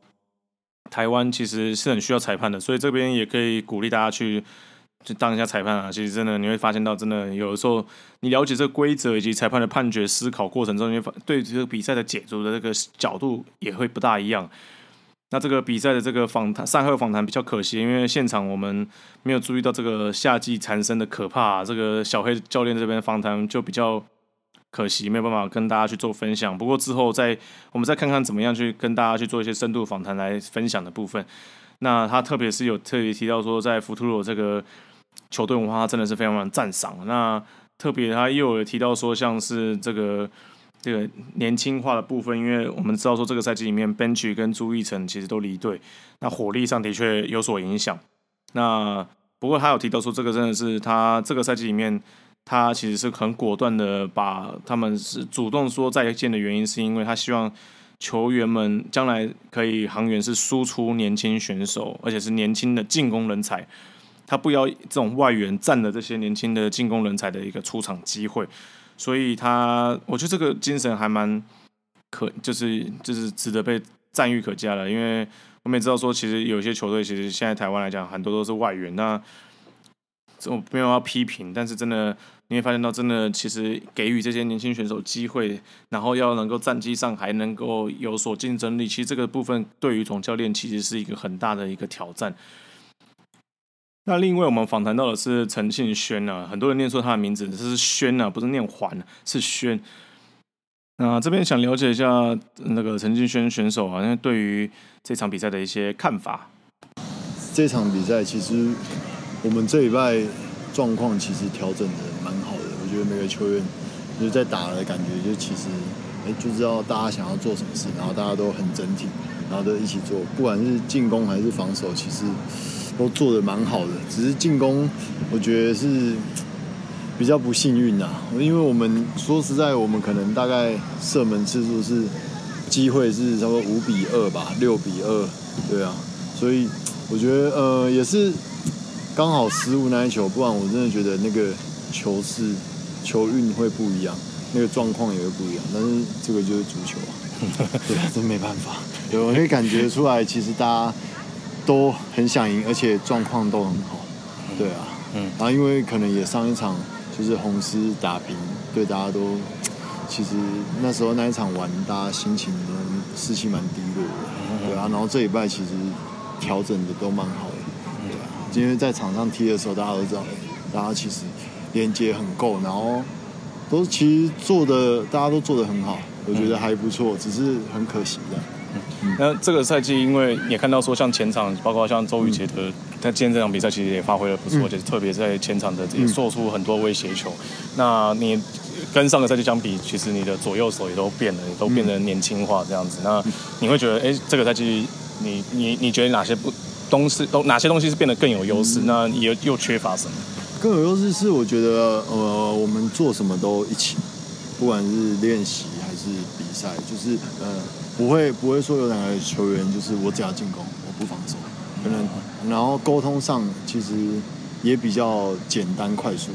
台湾其实是很需要裁判的，所以这边也可以鼓励大家去去当一下裁判啊。其实真的你会发现到，真的有的时候你了解这个规则以及裁判的判决思考过程中，你会对这个比赛的解读的这个角度也会不大一样。那这个比赛的这个访谈赛后访谈比较可惜，因为现场我们没有注意到这个夏季缠身的可怕。这个小黑教练这边访谈就比较。可惜没有办法跟大家去做分享，不过之后再我们再看看怎么样去跟大家去做一些深度访谈来分享的部分。那他特别是有特别提到说，在福图罗这个球队文化，真的是非常非常赞赏。那特别他又有提到说，像是这个这个年轻化的部分，因为我们知道说这个赛季里面，Bench 跟朱义成其实都离队，那火力上的确有所影响。那不过他有提到说，这个真的是他这个赛季里面。他其实是很果断的，把他们是主动说再见的原因，是因为他希望球员们将来可以航员是输出年轻选手，而且是年轻的进攻人才。他不要这种外援占了这些年轻的进攻人才的一个出场机会，所以他我觉得这个精神还蛮可，就是就是值得被赞誉可嘉的。因为我们也知道说，其实有些球队其实现在台湾来讲，很多都是外援，那这我没有要批评，但是真的。你会发现到，真的其实给予这些年轻选手机会，然后要能够战绩上还能够有所竞争力，其实这个部分对于总教练其实是一个很大的一个挑战。那另外我们访谈到的是陈信轩啊，很多人念错他的名字，这是轩啊，不是念环，是轩。那这边想了解一下那个陈信轩选手啊，因为对于这场比赛的一些看法。这场比赛其实我们这礼拜状况其实调整的蛮好的，我。觉得每个球员就是在打的感觉，就其实就知道大家想要做什么事，然后大家都很整体，然后都一起做，不管是进攻还是防守，其实都做的蛮好的。只是进攻，我觉得是比较不幸运呐，因为我们说实在，我们可能大概射门次数是机会是差不多五比二吧，六比二，对啊，所以我觉得呃也是刚好失误那一球，不然我真的觉得那个球是。球运会不一样，那个状况也会不一样，但是这个就是足球啊，*laughs* 对啊，真没办法。对，我可以感觉出来，其实大家都很想赢，而且状况都很好。对啊，嗯，然后因为可能也上一场就是红狮打平，对大家都其实那时候那一场玩，大家心情都士气蛮低落的。对啊，然后这一拜其实调整的都蛮好的。对啊，今天在场上踢的时候，大家都知道，大家其实。连接很够，然后都其实做的大家都做的很好，我觉得还不错，只是很可惜的。那这个赛季，因为也看到说，像前场，包括像周宇杰的，他今天这场比赛其实也发挥的不错，就是特别在前场的也做出很多威胁球。那你跟上个赛季相比，其实你的左右手也都变了，都变得年轻化这样子。那你会觉得，哎，这个赛季你你你觉得哪些不东西都哪些东西是变得更有优势？那又又缺乏什么？更有优势是，我觉得，呃，我们做什么都一起，不管是练习还是比赛，就是呃，不会不会说有两个球员就是我只要进攻，我不防守，可能，然后沟通上其实也比较简单快速，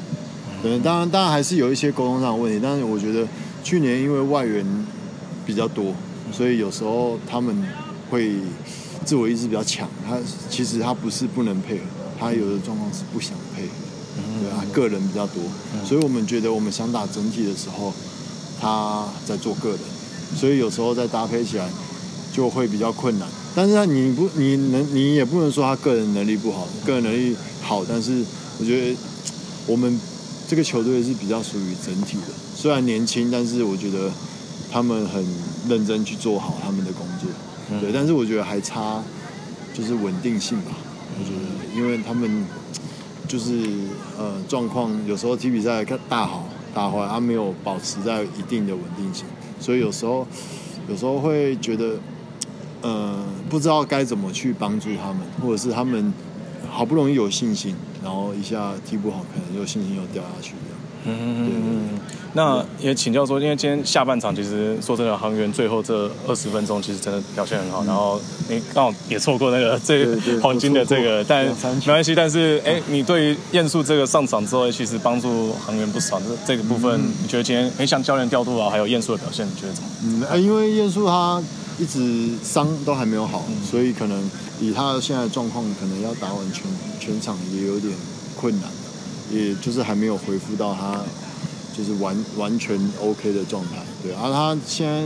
可能当然当然还是有一些沟通上的问题，但是我觉得去年因为外援比较多，所以有时候他们会自我意识比较强，他其实他不是不能配合，他有的状况是不想配合。对啊，个人比较多，所以我们觉得我们想打整体的时候，他在做个人，所以有时候再搭配起来就会比较困难。但是他你不你能你也不能说他个人能力不好，个人能力好，但是我觉得我们这个球队是比较属于整体的，虽然年轻，但是我觉得他们很认真去做好他们的工作，对，但是我觉得还差就是稳定性吧，我觉得，因为他们就是呃状况有时候踢比赛看大好大坏，他没有保持在一定的稳定性，所以有时候有时候会觉得呃不知道该怎么去帮助他们，或者是他们好不容易有信心，然后一下踢不好，可能又信心又掉下去这样。嗯，那也请教说，因为今天下半场其实说真的，航员最后这二十分钟其实真的表现很好，然后你刚好也错过那个这 *laughs* 黄金的这个，但没关系。但是哎，你对于晏树这个上场之后，其实帮助航员不少。这这个部分，你觉得今天哎，像教练调度啊，还有晏树的表现，你觉得怎么？嗯，啊，因为晏树他一直伤都还没有好，所以可能以他现在的状况，可能要打完全全场也有点困难，也就是还没有恢复到他就是完完全 OK 的状态。对，而、他现在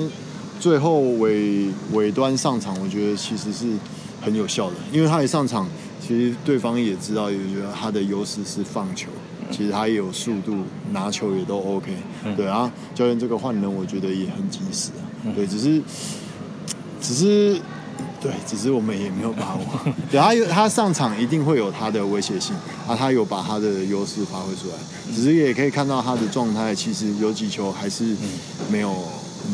最后尾尾端上场，我觉得其实是很有效的，因为他一上场，其实对方也知道，也觉得他的优势是放球。其实他也有速度，拿球也都 OK，、对啊，教练这个换人我觉得也很及时啊，对，只是只是对，只是我们也没有把握。*laughs* 对他有他上场一定会有他的威胁性啊，他有把他的优势发挥出来，只是也可以看到他的状态，其实有几球还是没有。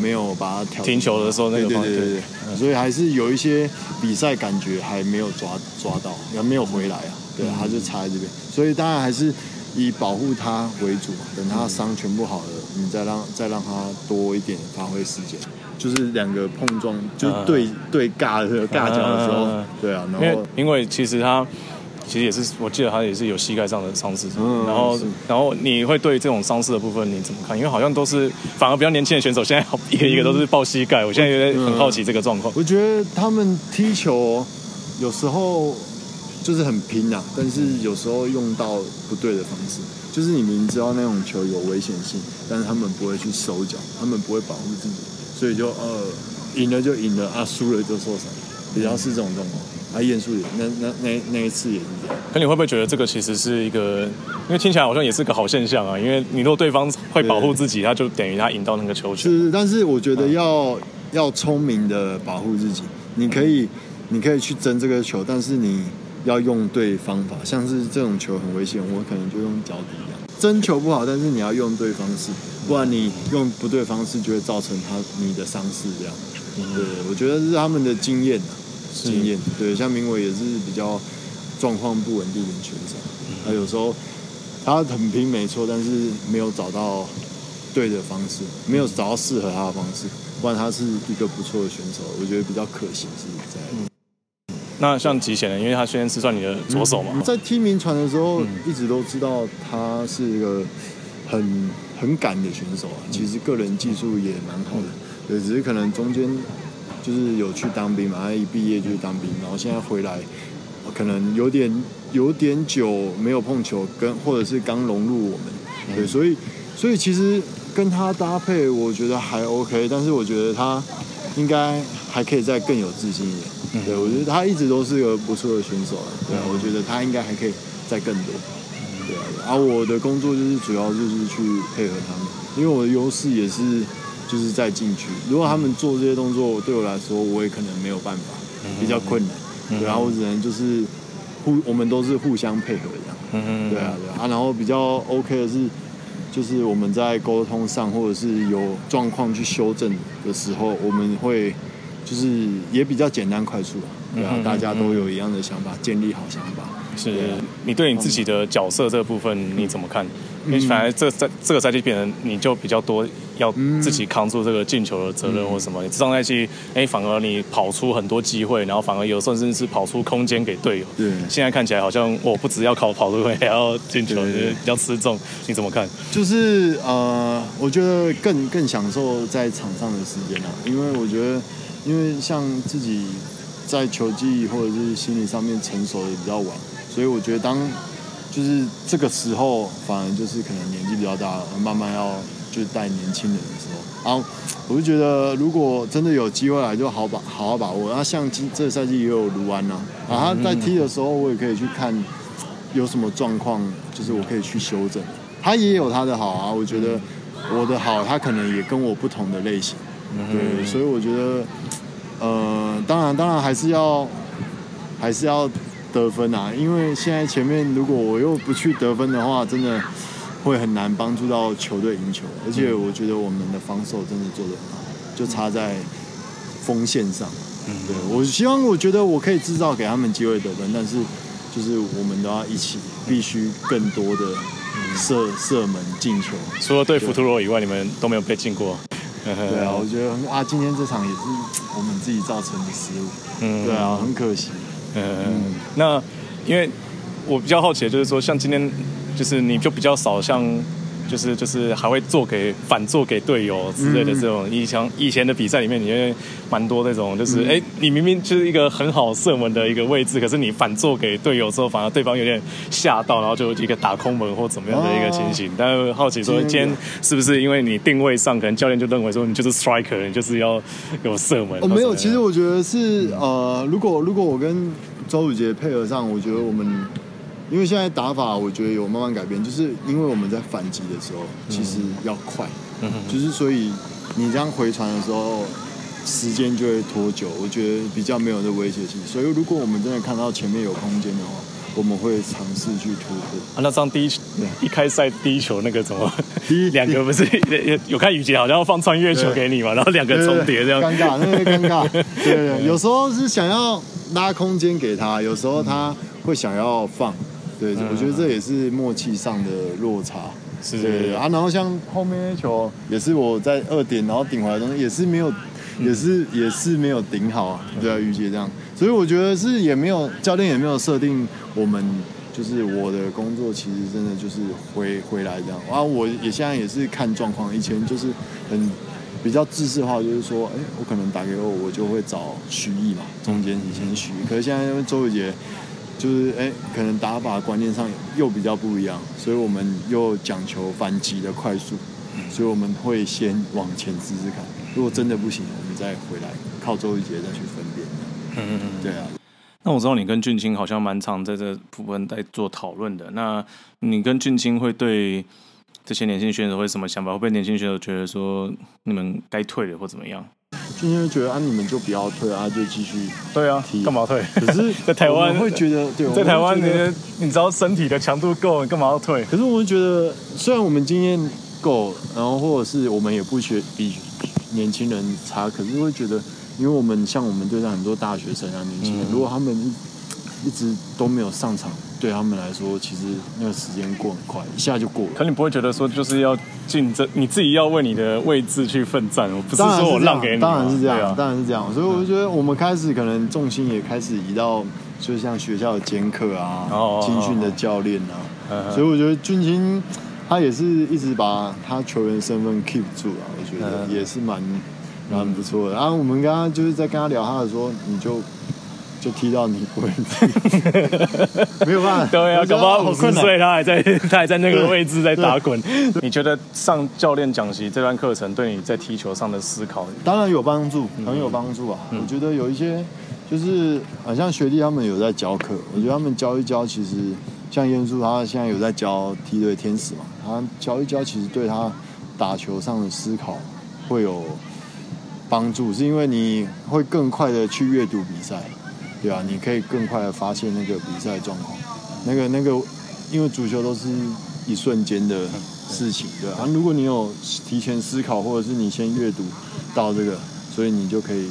没有把他调停球的时候那个对方对对所以还是有一些比赛感觉还没有抓抓到，也没有回来啊。对啊，他就差在这边，所以当然还是以保护他为主嘛。等他伤全部好了，你再让再让他多一点发挥时间。就是两个碰撞，就对对尬的尬脚的时候嗯，对啊，然因为后因为其实他其实也是，我记得他也是有膝盖上的伤势，嗯然后然后你会对这种伤势的部分你怎么看？因为好像都是反而比较年轻的选手，现在好一个一个都是抱膝盖，我现在有点很好奇这个状况。我觉得他们踢球有时候就是很拼啊，但是有时候用到不对的方式，就是你明知道那种球有危险性，但是他们不会去收脚，他们不会保护自己，所以就呃赢了就赢了啊，输了就受伤，比较是这种状况。啊，验树也那那那那一次也是这样。可你会不会觉得这个其实是一个，因为听起来好像也是个好现象啊？因为你如果对方会保护自己，他就等于他赢到那个球权。是，但是我觉得要、要聪明的保护自己。你可以，你可以去争这个球，但是你要用对方法。像是这种球很危险，我可能就用脚底一样。真球不好，但是你要用对方式，不然你用不对方式就会造成他你的伤势这样。对，我觉得是他们的经验啊，经验。对，像明伟也是比较状况不稳定的选手，他有时候他很拼没错，但是没有找到对的方式，没有找到适合他的方式，不然他是一个不错的选手，我觉得比较可惜是在。那像吉贤呢？因为他虽然是算你的左手嘛，在踢名传的时候，一直都知道他是一个很很赶的选手啊。其实个人技术也蛮好的，对，只是可能中间就是有去当兵嘛，他一毕业就去当兵，然后现在回来，可能有点有点久没有碰球，跟或者是刚融入我们，对，所以所以其实跟他搭配，我觉得还 OK，但是我觉得他应该还可以再更有自信一点。对，我觉得他一直都是个不错的选手啊。对啊，我觉得他应该还可以再更多。对啊，而、我的工作就是主要就是去配合他们，因为我的优势也是就是在禁区。如果他们做这些动作，对我来说我也可能没有办法，比较困难。对啊，我只能就是互，我们都是互相配合这样。嗯对啊，对啊，啊然后比较 OK 的是，就是我们在沟通上或者是有状况去修正的时候，我们会就是也比较简单快速啊，对啊，嗯大家都有一样的想法，建立好想法。是你对你自己的角色这部分你怎么看？因为嗯反而这在这个赛季变成你就比较多要自己扛住这个进球的责任或什么。你上赛季哎，反而你跑出很多机会，然后反而有甚至是跑出空间给队友。对现在看起来好像我不只要靠跑出会，还要进球，比较吃重。你怎么看？就是呃，我觉得更更享受在场上的时间啊，因为我觉得，因为像自己在球技或者是心理上面成熟的比较晚，所以我觉得当就是这个时候，反而就是可能年纪比较大了，慢慢要就带年轻人的时候，然后我就觉得如果真的有机会来，就好把好好把握。然后像今这个赛季也有卢安呐、啊，他在踢的时候，我也可以去看有什么状况，就是我可以去修正。他也有他的好啊，我觉得我的好，他可能也跟我不同的类型，对，所以我觉得，呃，当然当然还是要还是要得分啊，因为现在前面如果我又不去得分的话，真的会很难帮助到球队赢球。而且我觉得我们的防守真的做得很好，就差在锋线上。嗯对我希望，我觉得我可以制造给他们机会得分，但是就是我们都要一起，必须更多的射射门进球。除了对福图罗以外，你们都没有被进过。*laughs* 对啊，我觉得很啊，今天这场也是我们自己造成的失误。嗯对啊，很可惜。嗯，那因为我比较好奇的就是说，像今天就是你就比较少像。就是就是还会做给反做给队友之类的这种，以前以前的比赛里面，你会蛮多那种，就是哎、你明明就是一个很好射门的一个位置，可是你反做给队友之后，反而对方有点吓到，然后就一个打空门或怎么样的一个情形。但是好奇说，今天是不是因为你定位上，可能教练就认为说你就是 striker，你就是要有射门？哦，没有，其实我觉得是呃，如果如果我跟周宇杰配合上，我觉得我们。因为现在打法，我觉得有慢慢改变，就是因为我们在反击的时候，其实要快，嗯就是所以你这样回传的时候，时间就会拖久，我觉得比较没有这威胁性。所以如果我们真的看到前面有空间的话，我们会尝试去突破。啊，那这样第一一开赛第一球那个怎么？*laughs* 第一两个不是有看雨杰好像要放穿越球给你嘛，然后两个重叠这样，尴尬，那个尴尬。*laughs* 对对，有时候是想要拉空间给他，有时候他会想要放。对，我觉得这也是默契上的落差。是。对啊，然后像后面那球也是我在二点，然后顶回来的东西也是没有，也是也是没有顶好啊，对啊，于杰这样，所以我觉得是也没有教练也没有设定我们，就是我的工作其实真的就是回回来这样。啊，我也现在也是看状况，以前就是很比较自式化，就是说，哎，我可能打给我，我就会找徐艺嘛，中间以前徐艺，可是现在因为周伟杰。就是哎，可能打法观念上又比较不一样，所以我们又讲求反击的快速，所以我们会先往前试试看，如果真的不行，我们再回来靠周一杰再去分辨。嗯嗯嗯，对啊。那我知道你跟俊清好像蛮常在这部分在做讨论的。那你跟俊清会对这些年轻选手会什么想法？会不会年轻选手觉得说你们该退了或怎么样？俊清会觉得啊，你们就不要退啊，就继续对啊，干嘛退？可是 *laughs* 在台湾会觉得，对，*laughs* 在台湾你你知道身体的强度够，你干嘛要退？可是我会觉得，虽然我们经验够，然后或者是我们也不学比年轻人差，可是会觉得，因为我们像我们队上很多大学生啊，年轻人，嗯如果他们一一直都没有上场，对他们来说，其实那个时间过很快，一下就过了。可你不会觉得说就是要竞争，你自己要为你的位置去奋战，我不是说我让给你，当然是这样，当然是这样。所以我觉得我们开始可能重心也开始移到，就像学校的兼课啊哦哦哦，青训的教练啊。所以我觉得俊青他也是一直把他球员身份 keep 住啊，我觉得嗯也是蛮蛮不错的。然后我们刚刚就是在跟他聊他的时候，你就。就踢到你不会踢，*laughs* 没有办法。对啊，搞不好五十岁他还在他还在那个位置在打滚。*laughs* 你觉得上教练讲习这段课程对你在踢球上的思考？当然有帮助，嗯很有帮助啊！我觉得有一些就是，好像学弟他们有在教课，我觉得他们教一教，其实像燕叔他现在有在教梯队天使嘛，他教一教，其实对他打球上的思考会有帮助，是因为你会更快的去阅读比赛，对啊，你可以更快的发现那个比赛状况，那个那个，因为足球都是一瞬间的事情，对啊，如果你有提前思考，或者是你先阅读到这个，所以你就可以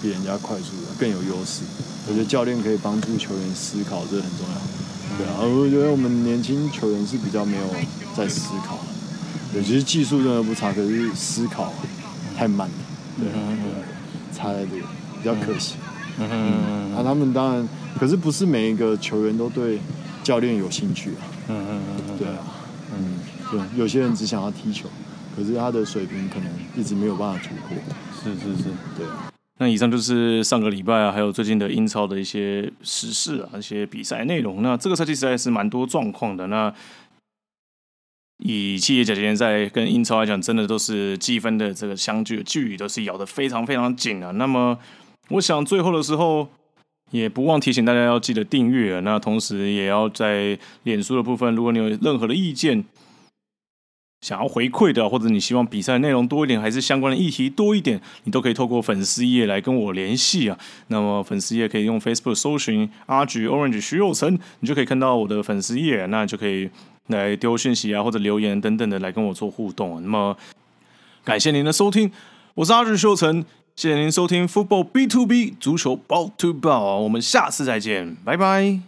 比人家快速的更有优势。我觉得教练可以帮助球员思考，这很重要。对啊，我觉得我们年轻球员是比较没有在思考的，对，其实技术真的不差，可是思考太慢了，对，对差在这个比较可惜。嗯嗯啊，他们当然，可是不是每一个球员都对教练有兴趣啊。嗯嗯嗯，对啊，嗯，对，有些人只想要踢球，可是他的水平可能一直没有办法突破。是是是。对啊，那以上就是上个礼拜啊，还有最近的英超的一些时事啊，一些比赛内容。那这个赛季实在是蛮多状况的。那以企业甲级联赛跟英超来讲，真的都是积分的这个相距距离都是咬得非常非常紧啊。那么，我想最后的时候。也不忘提醒大家要记得订阅，那同时也要在脸书的部分，如果你有任何的意见，想要回馈的，或者你希望比赛内容多一点，还是相关的议题多一点，你都可以透过粉丝页来跟我联系啊。那么粉丝页可以用 Facebook 搜寻阿菊 Orange 徐有成，你就可以看到我的粉丝页，那就可以来丢讯息啊，或者留言等等的来跟我做互动。那么感谢您的收听，我是阿菊秀成。谢谢您收听 Football B to B 足球 Ball to Ball，我们下次再见，拜拜。